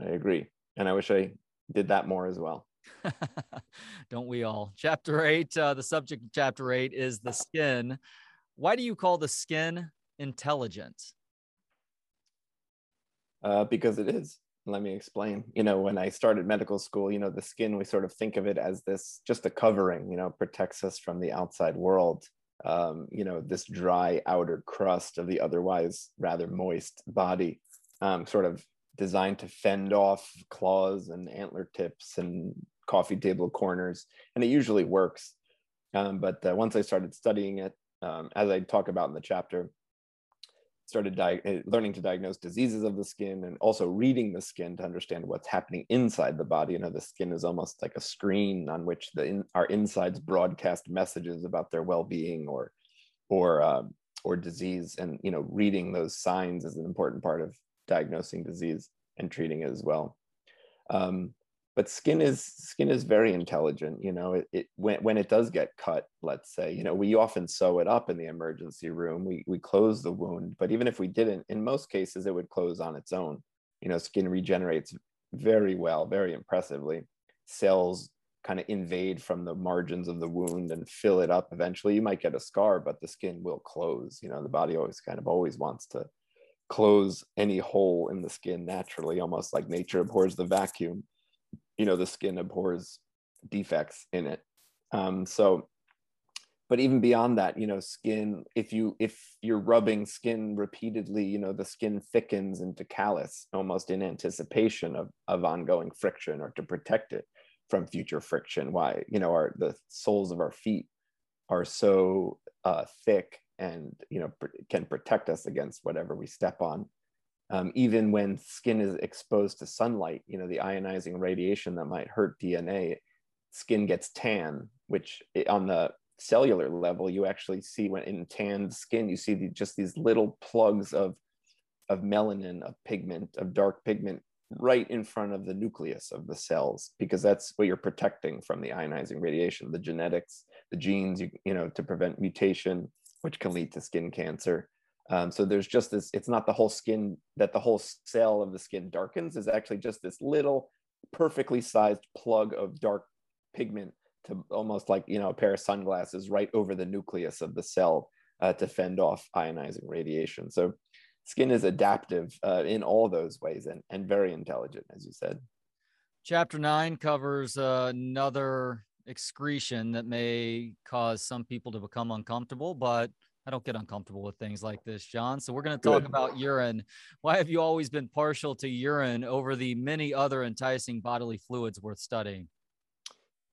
I agree, and I wish I did that more as well. Don't we all? Chapter eight. Uh, the subject of chapter eight is the skin. Why do you call the skin intelligent? Uh, because it is. Let me explain. You know, when I started medical school, you know, the skin, we sort of think of it as this just a covering, you know, protects us from the outside world um, you know, this dry outer crust of the otherwise rather moist body, um, sort of designed to fend off claws and antler tips and coffee table corners. And it usually works. Um, but uh, once I started studying it, um, as I talk about in the chapter, started di- eh, learning to diagnose diseases of the skin and also reading the skin to understand what's happening inside the body. You know, the skin is almost like a screen on which the in, our insides broadcast messages about their well-being or or um, or disease. And you know, reading those signs is an important part of diagnosing disease and treating it as well. Um, but skin is skin is very intelligent you know it, it when, when it does get cut let's say you know we often sew it up in the emergency room we we close the wound but even if we didn't in most cases it would close on its own. You know skin regenerates very well very impressively. Cells kind of invade from the margins of the wound and fill it up eventually. You might get a scar but the skin will close. You know the body always kind of always wants to close any hole in the skin naturally almost like nature abhors the vacuum you know the skin abhors defects in it. Um, so but even beyond that you know skin if you if you're rubbing skin repeatedly you know the skin thickens into callus almost in anticipation of, of ongoing friction or to protect it from future friction. Why you know our the soles of our feet are so uh, thick and you know pr- can protect us against whatever we step on um, even when skin is exposed to sunlight, you know, the ionizing radiation that might hurt DNA, skin gets tan, which on the cellular level, you actually see when in tanned skin, you see the, just these little plugs of, of melanin, of pigment, of dark pigment right in front of the nucleus of the cells, because that's what you're protecting from the ionizing radiation, the genetics, the genes, you, you know, to prevent mutation, which can lead to skin cancer. Um, so there's just this, it's not the whole skin that the whole cell of the skin darkens is actually just this little perfectly sized plug of dark pigment to almost like, you know, a pair of sunglasses right over the nucleus of the cell uh, to fend off ionizing radiation. So skin is adaptive uh, in all those ways and, and very intelligent, as you said. Chapter nine covers uh, another excretion that may cause some people to become uncomfortable, but I don't get uncomfortable with things like this, John. So we're going to talk Good. about urine. Why have you always been partial to urine over the many other enticing bodily fluids worth studying?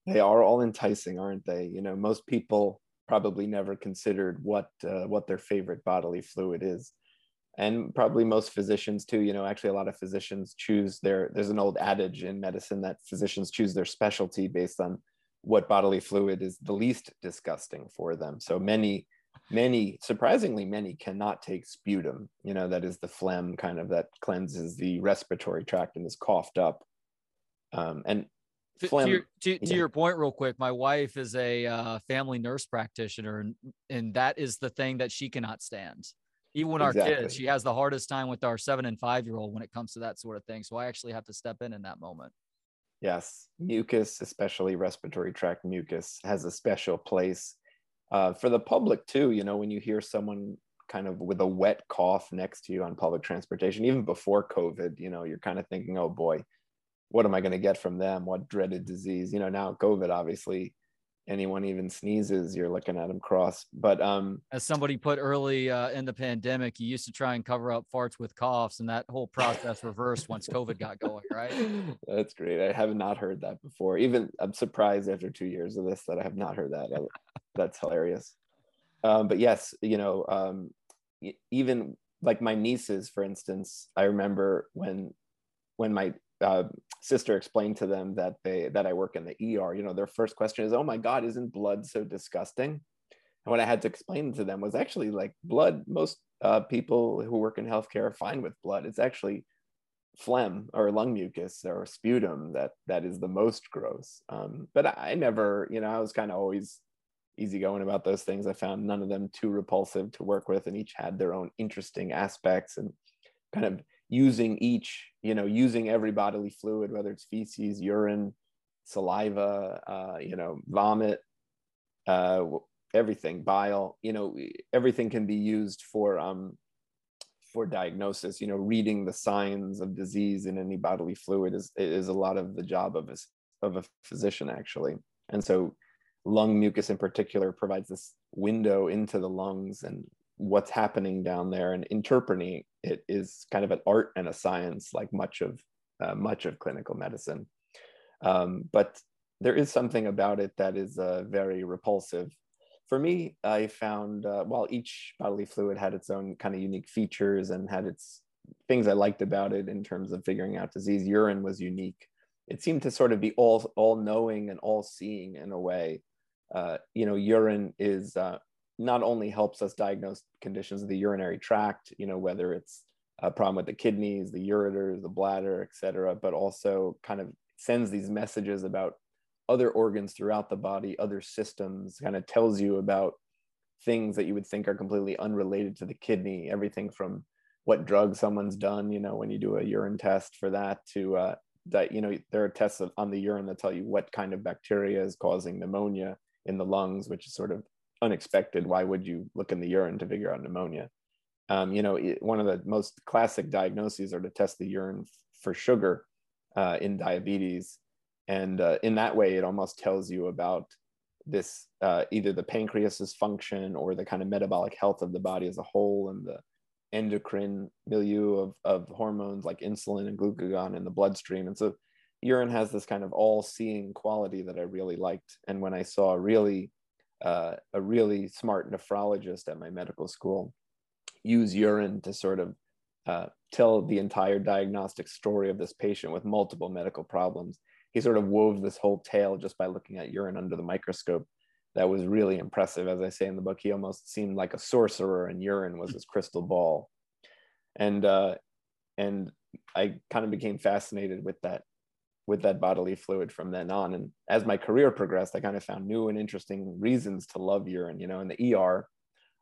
They are all enticing, aren't they? You know, most people probably never considered what uh, what their favorite bodily fluid is. And probably most physicians too, you know, actually a lot of physicians choose their there's an old adage in medicine that physicians choose their specialty based on what bodily fluid is the least disgusting for them. So many many surprisingly many cannot take sputum you know that is the phlegm kind of that cleanses the respiratory tract and is coughed up. Um, and phlegm, to, your, to, to your point real quick my wife is a uh, family nurse practitioner and, and that is the thing that she cannot stand. Even when exactly. our kids she has the hardest time with our seven and five year old when it comes to that sort of thing so i actually have to step in in that moment. Yes mucus especially respiratory tract mucus has a special place uh, for the public too you know when you hear someone kind of with a wet cough next to you on public transportation even before covid you know you're kind of thinking oh boy what am i going to get from them? What dreaded disease? You know now covid obviously anyone even sneezes you're looking at them cross. But um as somebody put early uh, in the pandemic you used to try and cover up farts with coughs and that whole process reversed once covid got going right? That's great i have not heard that before. Even i'm surprised after two years of this that i have not heard that that's hilarious um, but yes you know um, even like my nieces for instance i remember when when my uh, sister explained to them that they that I work in the ER, you know, their first question is, "Oh my God, isn't blood so disgusting?" And what I had to explain to them was actually like blood. Most uh, people who work in healthcare are fine with blood. It's actually phlegm or lung mucus or sputum that that is the most gross. Um, but I never, you know, I was kind of always easygoing about those things. I found none of them too repulsive to work with, and each had their own interesting aspects and kind of using each, you know, using every bodily fluid, whether it's feces, urine, saliva, uh, you know, vomit, uh, everything, bile, you know, everything can be used for um, for diagnosis. You know, reading the signs of disease in any bodily fluid is is a lot of the job of a of a physician actually. And so, lung mucus in particular provides this window into the lungs and what's happening down there. And interpreting it is kind of an art and a science like much of uh, much of clinical medicine. Um, but there is something about it that is uh, very repulsive. For me i found uh, while each bodily fluid had its own kind of unique features and had its things i liked about it in terms of figuring out disease urine was unique. It seemed to sort of be all all knowing and all seeing in a way uh, you know urine is uh, not only helps us diagnose conditions of the urinary tract, you know, whether it's a problem with the kidneys, the ureters, the bladder, et cetera, but also kind of sends these messages about other organs throughout the body, other systems, kind of tells you about things that you would think are completely unrelated to the kidney, everything from what drug someone's done, you know, when you do a urine test for that to uh, that, you know, there are tests on the urine that tell you what kind of bacteria is causing pneumonia in the lungs, which is sort of unexpected. Why would you look in the urine to figure out pneumonia? Um, you know, one of the most classic diagnoses are to test the urine for sugar uh, in diabetes. And uh, in that way, it almost tells you about this uh, either the pancreas's function or the kind of metabolic health of the body as a whole and the endocrine milieu of, of hormones like insulin and glucagon in the bloodstream. And so urine has this kind of all seeing quality that I really liked. And when I saw a really, uh, a really smart nephrologist at my medical school use urine to sort of uh, tell the entire diagnostic story of this patient with multiple medical problems. He sort of wove this whole tale just by looking at urine under the microscope. That was really impressive. As I say in the book, he almost seemed like a sorcerer, and urine was his crystal ball. And uh, and I kind of became fascinated with that with that bodily fluid from then on. And as my career progressed, I kind of found new and interesting reasons to love urine. You know, in the ER,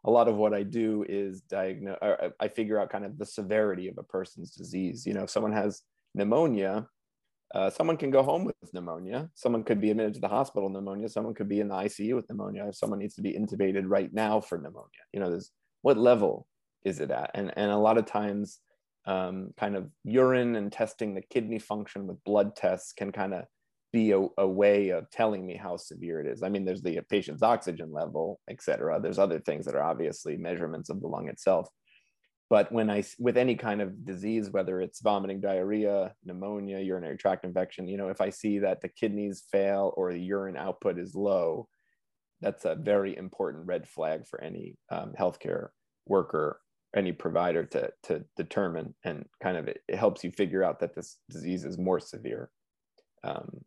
a lot of what I do is diagnose, I figure out kind of the severity of a person's disease. You know, if someone has pneumonia, uh, someone can go home with pneumonia. Someone could be admitted to the hospital pneumonia. Someone could be in the ICU with pneumonia. If someone needs to be intubated right now for pneumonia, you know, there's what level is it at? And and a lot of times, um, kind of urine and testing the kidney function with blood tests can kind of be a, a, way of telling me how severe it is. I mean, there's the patient's oxygen level, et cetera. There's other things that are obviously measurements of the lung itself. But when I, with any kind of disease, whether it's vomiting, diarrhea, pneumonia, urinary tract infection, you know, if I see that the kidneys fail or the urine output is low, that's a very important red flag for any um, healthcare worker, any provider to, to determine. And kind of it, it helps you figure out that this disease is more severe. Um,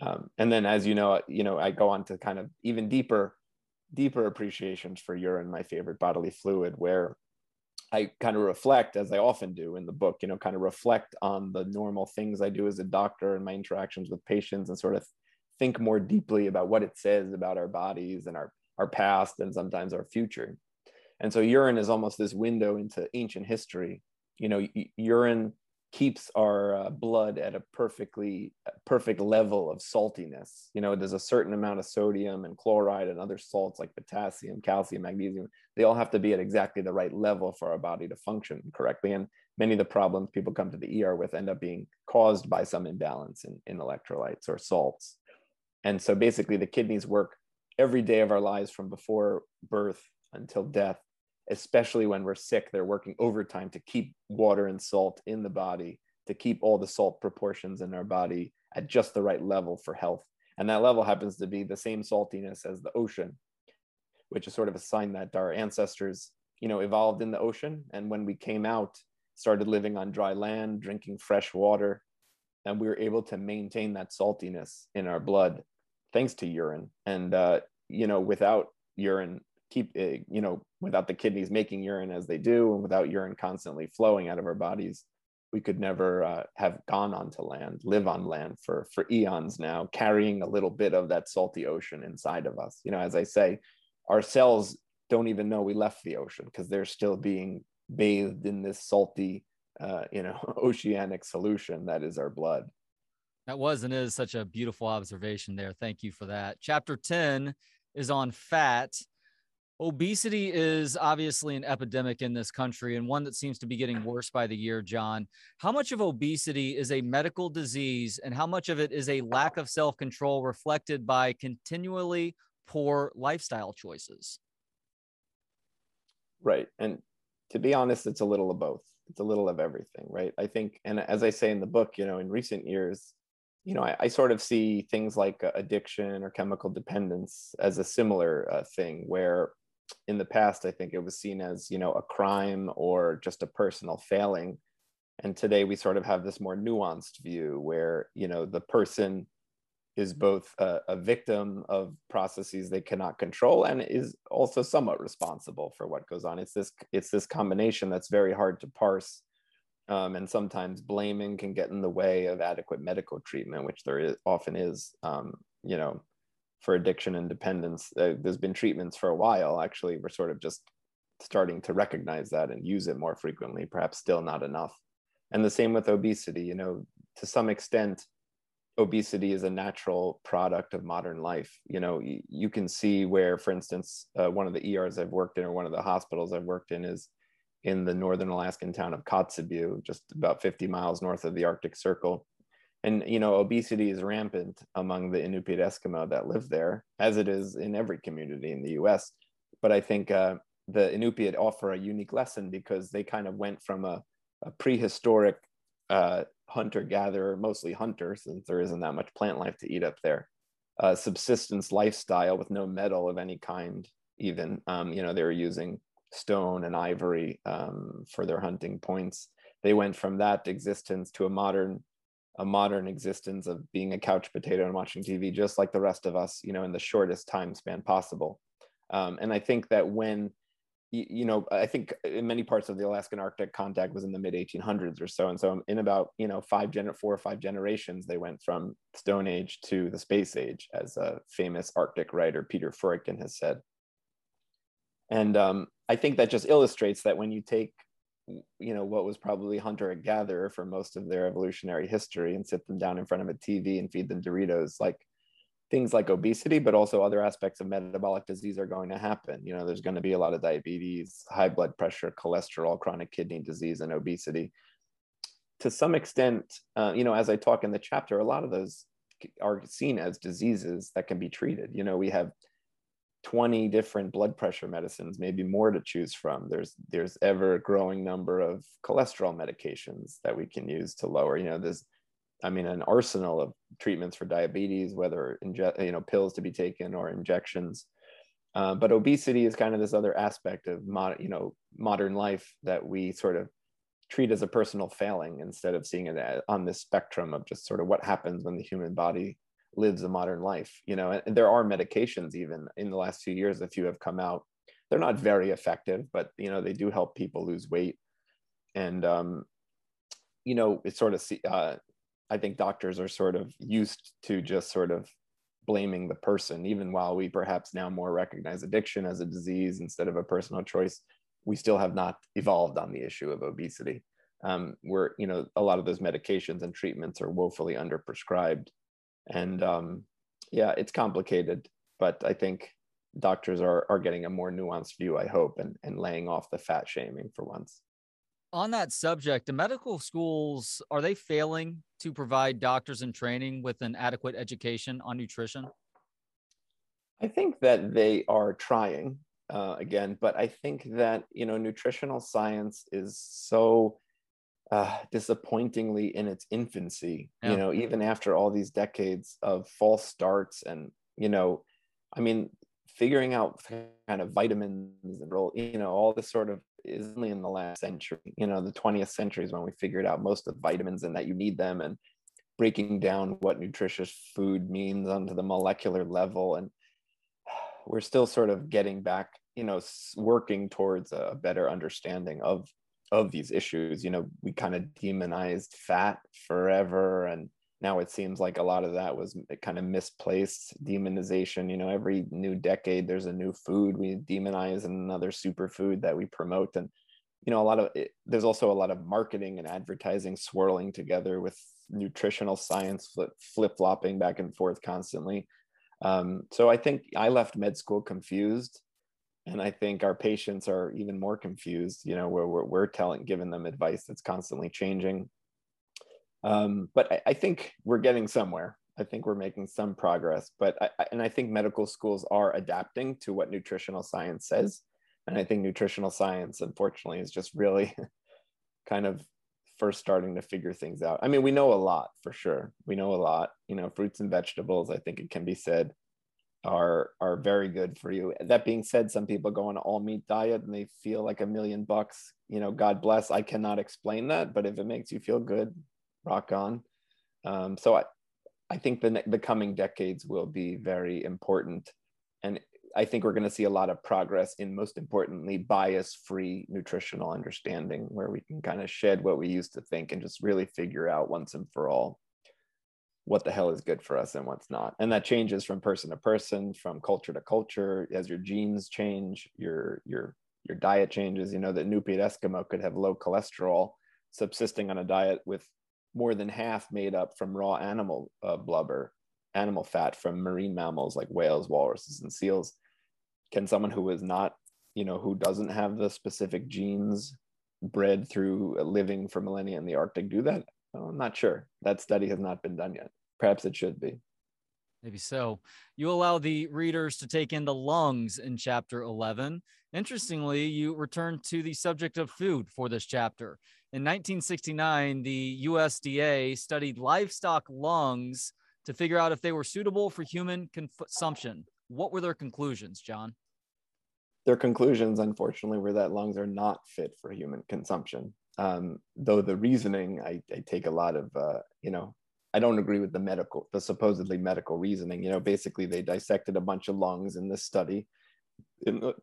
um, and then, as you know, you know, I go on to kind of even deeper, deeper appreciations for urine, my favorite bodily fluid, where I kind of reflect, as I often do in the book, you know, kind of reflect on the normal things I do as a doctor and my interactions with patients, and sort of think more deeply about what it says about our bodies and our our past and sometimes our future. And so, urine is almost this window into ancient history. You know, urine keeps our uh, blood at a perfectly perfect level of saltiness. You know there's a certain amount of sodium and chloride and other salts like potassium calcium magnesium. They all have to be at exactly the right level for our body to function correctly. And many of the problems people come to the er with end up being caused by some imbalance in, in electrolytes or salts. And so basically the kidneys work every day of our lives from before birth until death especially when we're sick, they're working overtime to keep water and salt in the body, to keep all the salt proportions in our body at just the right level for health. And that level happens to be the same saltiness as the ocean, which is sort of a sign that our ancestors, you know, evolved in the ocean. And when we came out, started living on dry land, drinking fresh water, and we were able to maintain that saltiness in our blood thanks to urine. And, uh, you know, without urine, keep you know, without the kidneys making urine as they do and without urine constantly flowing out of our bodies, we could never uh, have gone onto land, live on land for, for eons now, carrying a little bit of that salty ocean inside of us. You know, as I say, our cells don't even know we left the ocean because they're still being bathed in this salty, uh, you know, oceanic solution that is our blood. That was and is such a beautiful observation there. Thank you for that. Chapter 10 is on fat. Obesity is obviously an epidemic in this country and one that seems to be getting worse by the year, John. How much of obesity is a medical disease and how much of it is a lack of self control reflected by continually poor lifestyle choices? Right. And to be honest, it's a little of both. It's a little of everything, right? I think, and as I say in the book, you know, in recent years, you know, I, I sort of see things like uh, addiction or chemical dependence as a similar uh, thing where in the past, I think it was seen as, you know, a crime or just a personal failing. And today we sort of have this more nuanced view where, you know, the person is both a, a, victim of processes they cannot control and is also somewhat responsible for what goes on. It's this it's this combination that's very hard to parse Um, and sometimes blaming can get in the way of adequate medical treatment, which there is, often is. Um, you know, for addiction and dependence, uh, there's been treatments for a while. Actually, we're sort of just starting to recognize that and use it more frequently. Perhaps still not enough. And the same with obesity. You know, to some extent, obesity is a natural product of modern life. You know, you, can see where, for instance, uh, one of the ERs I've worked in or one of the hospitals I've worked in is in the northern Alaskan town of Kotzebue, just about 50 miles north of the Arctic Circle. And, you know, obesity is rampant among the Inupiat Eskimo that live there, as it is in every community in the US. But I think uh, the Inupiat offer a unique lesson because they kind of went from a, a prehistoric uh, hunter gatherer, mostly hunter, since there isn't that much plant life to eat up there. Uh, subsistence lifestyle with no metal of any kind, even. Um, you know, they were using stone and ivory um, for their hunting points. They went from that existence to a modern, a modern existence of being a couch potato and watching TV, just like the rest of us. You know, in the shortest time span possible. Um, and I think that when you know, I think in many parts of the Alaskan Arctic contact was in the mid 1800s or so. And so in about, you know, five, gen- four or five generations, they went from Stone Age to the Space Age, as a famous Arctic writer, Peter Freuchen, has said. And um, I think that just illustrates that when you take, you know, what was probably hunter and gatherer for most of their evolutionary history and sit them down in front of a TV and feed them Doritos, like things like obesity, but also other aspects of metabolic disease are going to happen. You know, there's going to be a lot of diabetes, high blood pressure, cholesterol, chronic kidney disease, and obesity. To some extent, uh, you know, as I talk in the chapter, a lot of those are seen as diseases that can be treated. You know, we have 20 different blood pressure medicines, maybe more to choose from. There's there's ever growing number of cholesterol medications that we can use to lower. You know, there's I mean, an arsenal of treatments for diabetes, whether inje- you know pills to be taken or injections. Uh, but obesity is kind of this other aspect of mod- you know modern life that we sort of treat as a personal failing instead of seeing it on this spectrum of just sort of what happens when the human body lives a modern life. You know, and there are medications even in the last few years. A few have come out. They're not very effective, but you know they do help people lose weight. And um, you know, it's sort of uh, I think doctors are sort of used to just sort of blaming the person, even while we perhaps now more recognize addiction as a disease instead of a personal choice. We still have not evolved on the issue of obesity. Um, where you know a lot of those medications and treatments are woefully underprescribed, and um, yeah, it's complicated. But I think doctors are are getting a more nuanced view. I hope, and and laying off the fat shaming for once on that subject, the medical schools are they failing to provide doctors in training with an adequate education on nutrition? I think that they are trying uh, again, but I think that you know nutritional science is so uh, disappointingly in its infancy. Yeah. You know, even after all these decades of false starts, and you know, I mean, figuring out kind of vitamins and role, you know, all this sort of is only in the last century. You know, the 20th century is when we figured out most of the vitamins and that you need them and breaking down what nutritious food means onto the molecular level. And we're still sort of getting back, you know, working towards a better understanding of of these issues. You know, we kind of demonized fat forever and now it seems like a lot of that was kind of misplaced demonization you know every new decade there's a new food we demonize and another superfood that we promote and you know a lot of it, there's also a lot of marketing and advertising swirling together with nutritional science flip flopping back and forth constantly um, so i think i left med school confused and i think our patients are even more confused you know where we're, we're telling giving them advice that's constantly changing um, but I, I, think we're getting somewhere. I think we're making some progress. But I, and I think medical schools are adapting to what nutritional science says. And I think nutritional science, unfortunately, is just really kind of first starting to figure things out. I mean, we know a lot for sure. We know a lot. You know, fruits and vegetables. I think it can be said are are very good for you. That being said, some people go on all meat diet and they feel like a million bucks. You know, God bless. I cannot explain that, but if it makes you feel good, rock on. Um, so I, I think the the coming decades will be very important, and I think we're going to see a lot of progress in, most importantly, bias free nutritional understanding, where we can kind of shed what we used to think and just really figure out once and for all what the hell is good for us and what's not. And that changes from person to person, from culture to culture. As your genes change, your your your diet changes. You know that Inupiat Eskimo could have low cholesterol, subsisting on a diet with more than half made up from raw animal uh, blubber, animal fat from marine mammals like whales, walruses, and seals. Can someone who is not, you know, who doesn't have the specific genes bred through living for millennia in the Arctic do that? Well, I'm not sure. That study has not been done yet. Perhaps it should be. Maybe so. You allow the readers to take in the lungs in chapter 11. Interestingly, you return to the subject of food for this chapter. In 1969, the USDA studied livestock lungs to figure out if they were suitable for human consumption. What were their conclusions, John? Their conclusions, unfortunately, were that lungs are not fit for human consumption. Um, though the reasoning, I, I, take a lot of, uh, you know, I don't agree with the medical, the supposedly medical reasoning. You know, basically they dissected a bunch of lungs in this study, in the,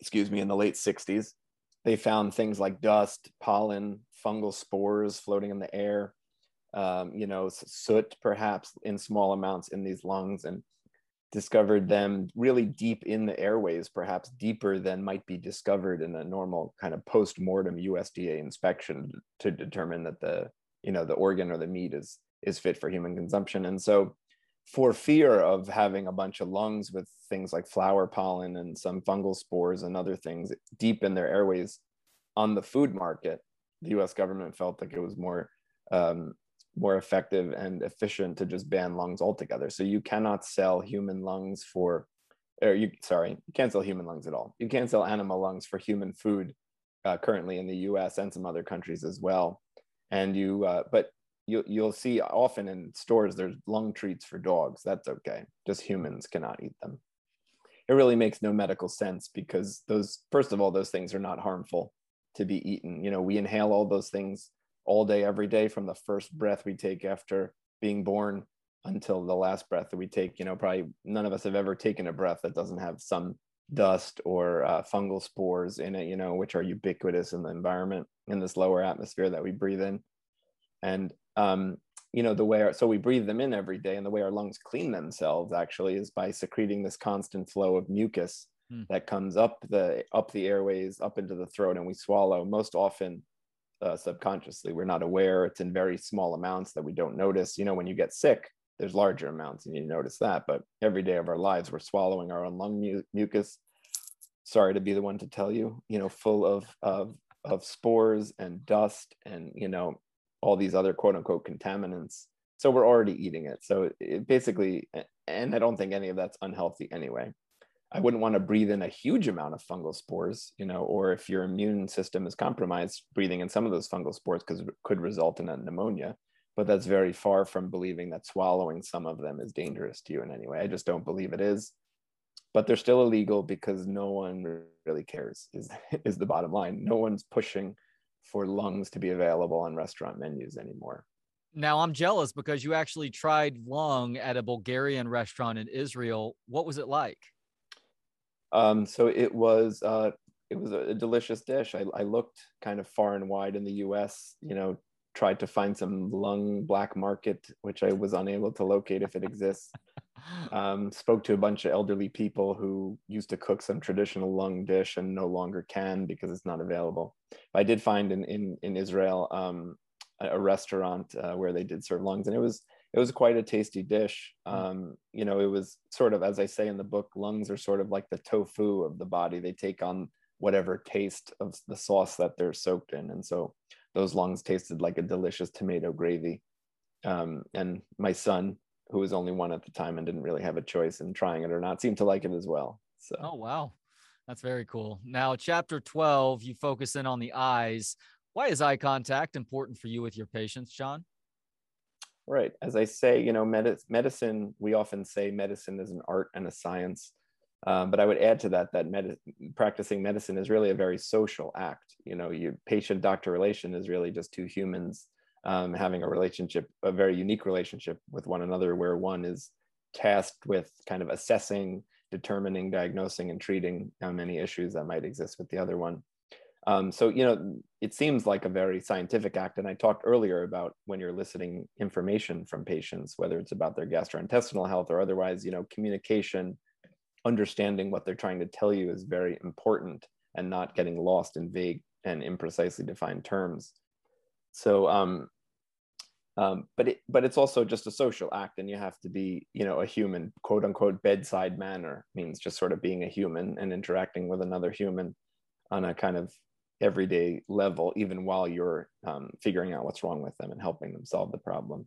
excuse me, in the late 60s. They found things like dust, pollen, fungal spores floating in the air, um, you know, soot perhaps in small amounts in these lungs, and discovered them really deep in the airways, perhaps deeper than might be discovered in a normal kind of post-mortem USDA inspection to determine that the, you know, the organ or the meat is is fit for human consumption. And so for fear of having a bunch of lungs with things like flower pollen and some fungal spores and other things deep in their airways on the food market, the US government felt like it was more um, more effective and efficient to just ban lungs altogether. So you cannot sell human lungs for, or you sorry, you can't sell human lungs at all. You can't sell animal lungs for human food uh, currently in the U.S. and some other countries as well. And you, uh, but you you'll see often in stores there's lung treats for dogs. That's okay. Just humans cannot eat them. It really makes no medical sense because those, first of all, those things are not harmful to be eaten. You know, we inhale all those things all day, every day, from the first breath we take after being born until the last breath that we take. You know, probably none of us have ever taken a breath that doesn't have some dust or uh, fungal spores in it, you know, which are ubiquitous in the environment in this lower atmosphere that we breathe in. And, um, you know, the way, our, so we breathe them in every day. And the way our lungs clean themselves actually is by secreting this constant flow of mucus hmm. that comes up the, up the airways, up into the throat, and we swallow most often uh, subconsciously. We're not aware. It's in very small amounts that we don't notice. You know, when you get sick, there's larger amounts and you notice that. But every day of our lives, we're swallowing our own lung mu- mucus. Sorry to be the one to tell you, you know, full of, of, of spores and dust and, you know, all these other quote unquote contaminants. So we're already eating it. So it basically, and I don't think any of that's unhealthy anyway. I wouldn't want to breathe in a huge amount of fungal spores, you know, or if your immune system is compromised, breathing in some of those fungal spores because could result in a pneumonia. But that's very far from believing that swallowing some of them is dangerous to you in any way. I just don't believe it is. But they're still illegal because no one really cares. Is is the bottom line? No one's pushing for lungs to be available on restaurant menus anymore. Now I'm jealous because you actually tried lung at a Bulgarian restaurant in Israel. What was it like? Um, so it was uh, it was a, delicious dish. I, I, looked kind of far and wide in the U.S. You know, tried to find some lung black market, which I was unable to locate if it exists. Um, spoke to a bunch of elderly people who used to cook some traditional lung dish and no longer can because it's not available. I did find in in, in Israel um, a, restaurant uh, where they did serve lungs, and it was it was quite a tasty dish. Mm. Um, you know, it was sort of, as I say in the book, lungs are sort of like the tofu of the body. They take on whatever taste of the sauce that they're soaked in. And so those lungs tasted like a delicious tomato gravy. Um, and my son, who was only one at the time and didn't really have a choice in trying it or not, seemed to like it as well. So, oh, wow. That's very cool. Now, chapter 12, you focus in on the eyes. Why is eye contact important for you with your patients, John? Right. As I say, you know, med- medicine, we often say medicine is an art and a science. Um, but I would add to that that med- practicing medicine is really a very social act. You know, your patient doctor relation is really just two humans um, having a relationship, a very unique relationship with one another, where one is tasked with kind of assessing determining, diagnosing, and treating um, any issues that might exist with the other one. Um, so, you know, it seems like a very scientific act. And I talked earlier about when you're eliciting information from patients, whether it's about their gastrointestinal health or otherwise, you know, communication, understanding what they're trying to tell you is very important and not getting lost in vague and imprecisely defined terms. So, um, um, but it, but it's also just a social act, and you have to be, you know, a human, quote unquote, bedside manner means just sort of being a human and interacting with another human on a kind of everyday level, even while you're um, figuring out what's wrong with them and helping them solve the problem.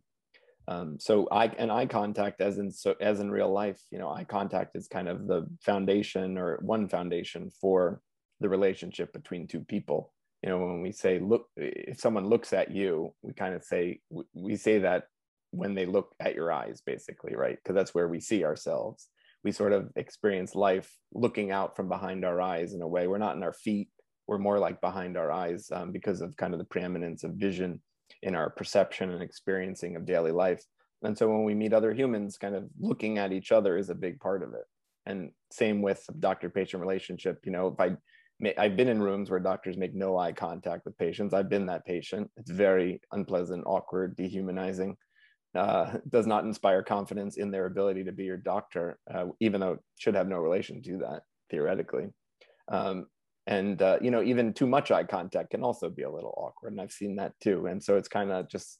Um, so eye and eye contact, as in so as in real life, you know, eye contact is kind of the foundation or one foundation for the relationship between two people. You know when we say look if someone looks at you we kind of say we say that when they look at your eyes basically right? Because that's where we see ourselves. We sort of experience life looking out from behind our eyes in a way. We're not in our feet. We're more like behind our eyes um, because of kind of the preeminence of vision in our perception and experiencing of daily life and so when we meet other humans kind of looking at each other is a big part of it and same with doctor patient relationship you know if i I've been in rooms where doctors make no eye contact with patients. I've been that patient. It's very unpleasant, awkward, dehumanizing. Uh, does not inspire confidence in their ability to be your doctor, uh, even though it should have no relation to that theoretically. Um, and uh, you know, even too much eye contact can also be a little awkward, and I've seen that too. And so it's kind of just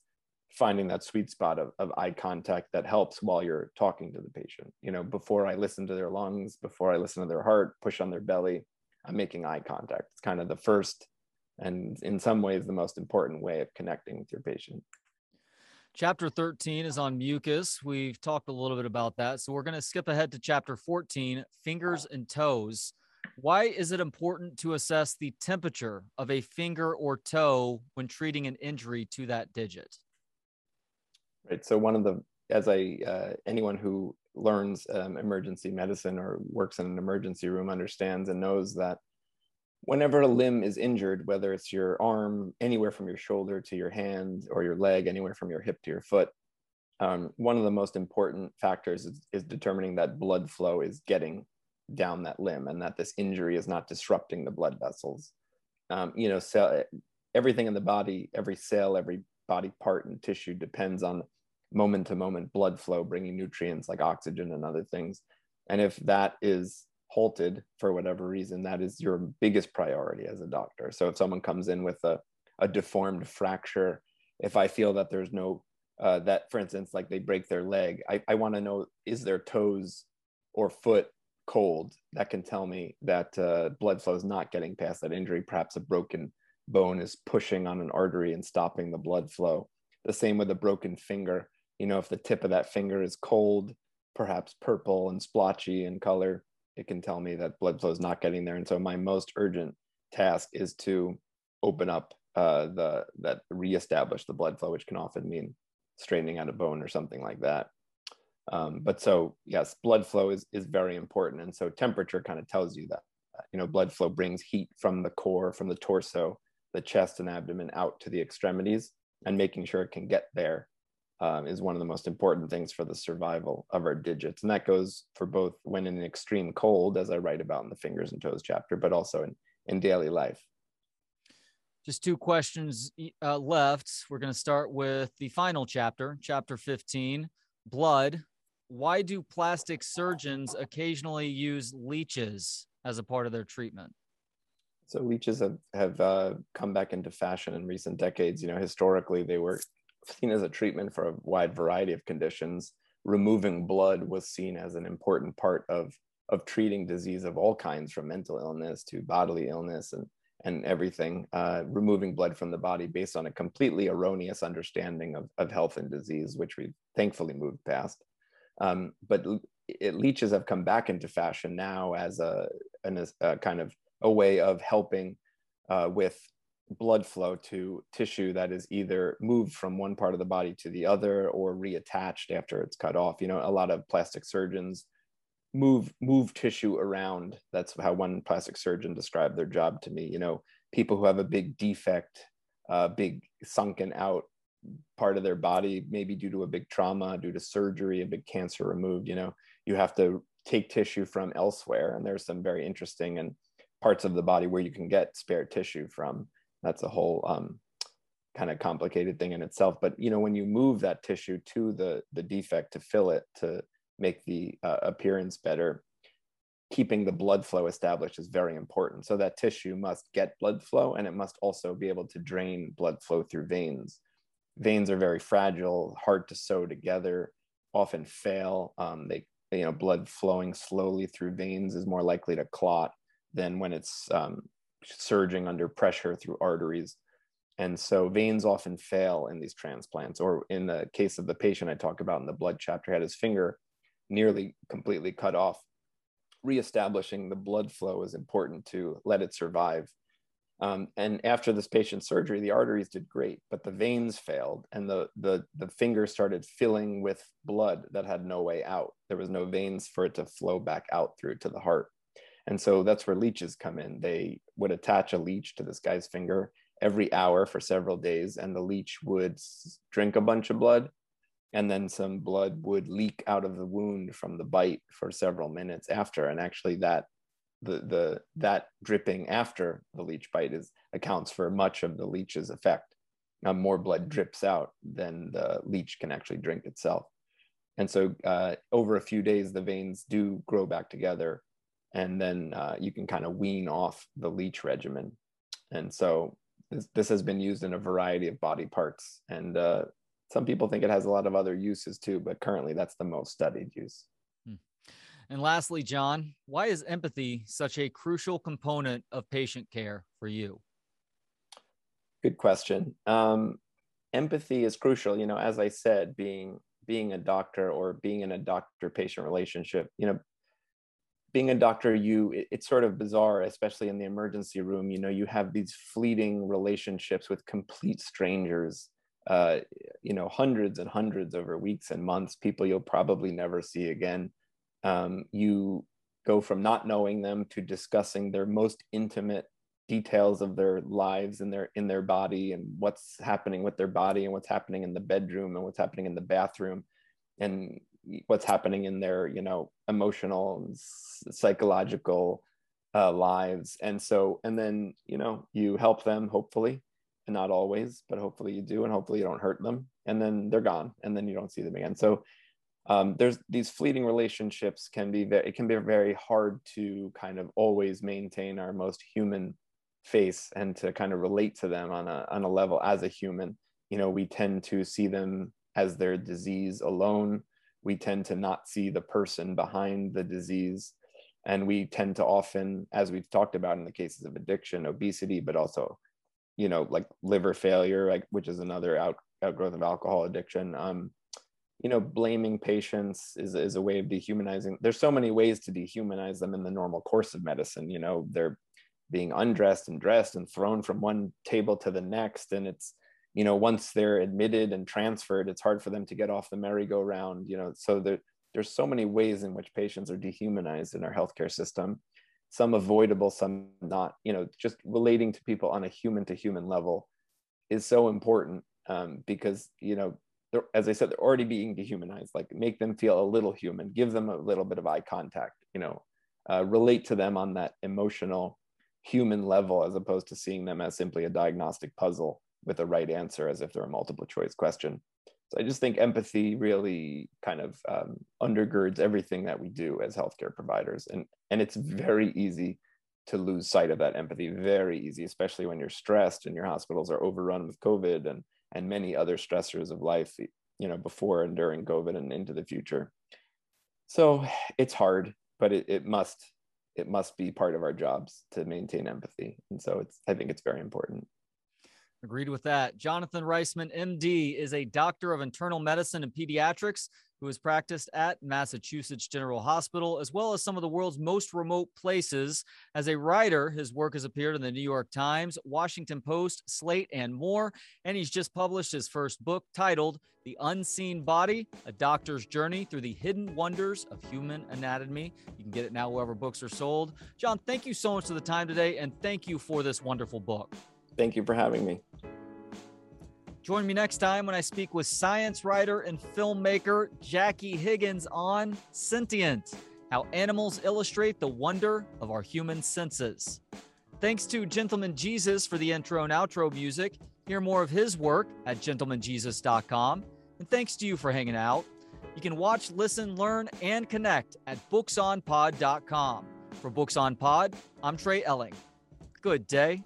finding that sweet spot of, of eye contact that helps while you're talking to the patient. You know, before I listen to their lungs, before I listen to their heart, push on their belly I'm making eye contact. It's kind of the first and in some ways the most important way of connecting with your patient. Chapter 13 is on mucus. We've talked a little bit about that. So we're going to skip ahead to chapter 14, fingers and toes. Why is it important to assess the temperature of a finger or toe when treating an injury to that digit? Right. So one of the as I uh, anyone who learns um, emergency medicine or works in an emergency room understands and knows that whenever a limb is injured, whether it's your arm, anywhere from your shoulder to your hand, or your leg, anywhere from your hip to your foot, um, one of the most important factors is, is, determining that blood flow is getting down that limb and that this injury is not disrupting the blood vessels. Um, you know, cell, everything in the body, every cell, every body part and tissue depends on moment to moment blood flow, bringing nutrients like oxygen and other things. And if that is halted for whatever reason, that is your biggest priority as a doctor. So if someone comes in with a, a deformed fracture, if I feel that there's no, uh, that for instance, like they break their leg, I, I want to know is their toes or foot cold? That can tell me that uh, blood flow is not getting past that injury. Perhaps a broken bone is pushing on an artery and stopping the blood flow. The same with a broken finger you know if the tip of that finger is cold perhaps purple and splotchy in color it can tell me that blood flow is not getting there and so my most urgent task is to open up uh, the that reestablish the blood flow which can often mean straightening out a bone or something like that um, but so yes blood flow is is very important and so temperature kind of tells you that you know blood flow brings heat from the core from the torso the chest and abdomen out to the extremities and making sure it can get there um, is one of the most important things for the survival of our digits. And that goes for both when in extreme cold, as I write about in the fingers and toes chapter, but also in, in daily life. Just two questions uh, left. We're going to start with the final chapter, chapter 15 blood. Why do plastic surgeons occasionally use leeches as a part of their treatment? So leeches have, have uh, come back into fashion in recent decades. You know, historically they were seen as a treatment for a wide variety of conditions. Removing blood was seen as an important part of, of treating disease of all kinds, from mental illness to bodily illness and, and everything. Uh, removing blood from the body based on a completely erroneous understanding of, of health and disease, which we thankfully moved past. Um, but it, leeches have come back into fashion now as a, an, a kind of a way of helping uh, with blood flow to tissue that is either moved from one part of the body to the other or reattached after it's cut off. You know a lot of plastic surgeons move move tissue around. That's how one plastic surgeon described their job to me. You know people who have a big defect uh, big sunken out part of their body maybe due to a big trauma due to surgery a big cancer removed you know you have to take tissue from elsewhere. And there's some very interesting and parts of the body where you can get spare tissue from. That's a whole um, kind of complicated thing in itself. But you know, when you move that tissue to the the defect to fill it to make the uh, appearance better, keeping the blood flow established is very important. So that tissue must get blood flow and it must also be able to drain blood flow through veins. Veins are very fragile, hard to sew together, often fail. Um, they, you know, blood flowing slowly through veins is more likely to clot than when it's um, surging under pressure through arteries. And so veins often fail in these transplants, or in the case of the patient I talk about in the blood chapter, had his finger nearly completely cut off reestablishing the blood flow is important to let it survive. Um, and after this patient's surgery, the arteries did great, but the veins failed and the, the, the finger started filling with blood that had no way out. There was no veins for it to flow back out through to the heart. And so that's where leeches come in. They would attach a leech to this guy's finger every hour for several days, and the leech would drink a bunch of blood and then some blood would leak out of the wound from the bite for several minutes after and actually that the the that dripping after the leech bite is accounts for much of the leech's effect. Now more blood drips out than the leech can actually drink itself. And so uh, over a few days the veins do grow back together and then uh, you can kind of wean off the leech regimen. And so this, this has been used in a variety of body parts and uh, some people think it has a lot of other uses too, but currently that's the most studied use. And lastly, John, why is empathy such a crucial component of patient care for you? Good question. Um, empathy is crucial. You know, as I said, being being a doctor or being in a doctor-patient relationship, you know, being a doctor, you it, it's sort of bizarre, especially in the emergency room. You know, you have these fleeting relationships with complete strangers uh, you know, hundreds and hundreds over weeks and months, people you'll probably never see again. Um, you go from not knowing them to discussing their most intimate details of their lives in their in their body and what's happening with their body and what's happening in the bedroom and what's happening in the bathroom and what's happening in their you know emotional psychological uh, lives and so and then you know you help them hopefully and not always, but hopefully you do, and hopefully you don't hurt them, and then they're gone, and then you don't see them again. So um, there's these fleeting relationships can be very, it can be very hard to kind of always maintain our most human face and to kind of relate to them on a on a level as a human. You know, we tend to see them as their disease alone. We tend to not see the person behind the disease. And we tend to often, as we've talked about in the cases of addiction, obesity, but also you know like liver failure like which is another out, outgrowth of alcohol addiction um you know blaming patients is, is a way of dehumanizing there's so many ways to dehumanize them in the normal course of medicine you know they're being undressed and dressed and thrown from one table to the next and it's you know once they're admitted and transferred it's hard for them to get off the merry-go-round you know so there, there's so many ways in which patients are dehumanized in our healthcare system some avoidable, some not. You know, just relating to people on a human to human level is so important um, because you know, as I said, they're already being dehumanized. Like make them feel a little human, give them a little bit of eye contact. You know, uh, relate to them on that emotional, human level as opposed to seeing them as simply a diagnostic puzzle with a right answer as if they're a multiple choice question. So I just think empathy really kind of um, undergirds everything that we do as healthcare providers, and and it's very easy to lose sight of that empathy. Very easy, especially when you're stressed and your hospitals are overrun with COVID and and many other stressors of life. You know, before and during COVID and into the future. So it's hard, but it, it must it must be part of our jobs to maintain empathy, and so it's I think it's very important. Agreed with that. Jonathan Reisman, MD, is a doctor of internal medicine and pediatrics who has practiced at Massachusetts General Hospital, as well as some of the world's most remote places. As a writer, his work has appeared in the New York Times, Washington Post, Slate, and more. And he's just published his first book titled The Unseen Body A Doctor's Journey Through the Hidden Wonders of Human Anatomy. You can get it now wherever books are sold. John, thank you so much for the time today, and thank you for this wonderful book. Thank you for having me. Join me next time when I speak with science writer and filmmaker Jackie Higgins on Sentient. How Animals Illustrate the Wonder of Our Human Senses. Thanks to Gentleman Jesus for the intro and outro music. Hear more of his work at gentlemanjesus.com. And thanks to you for hanging out. You can watch, listen, learn, and connect at booksonpod.com. For Books on Pod, I'm Trey Elling. Good day.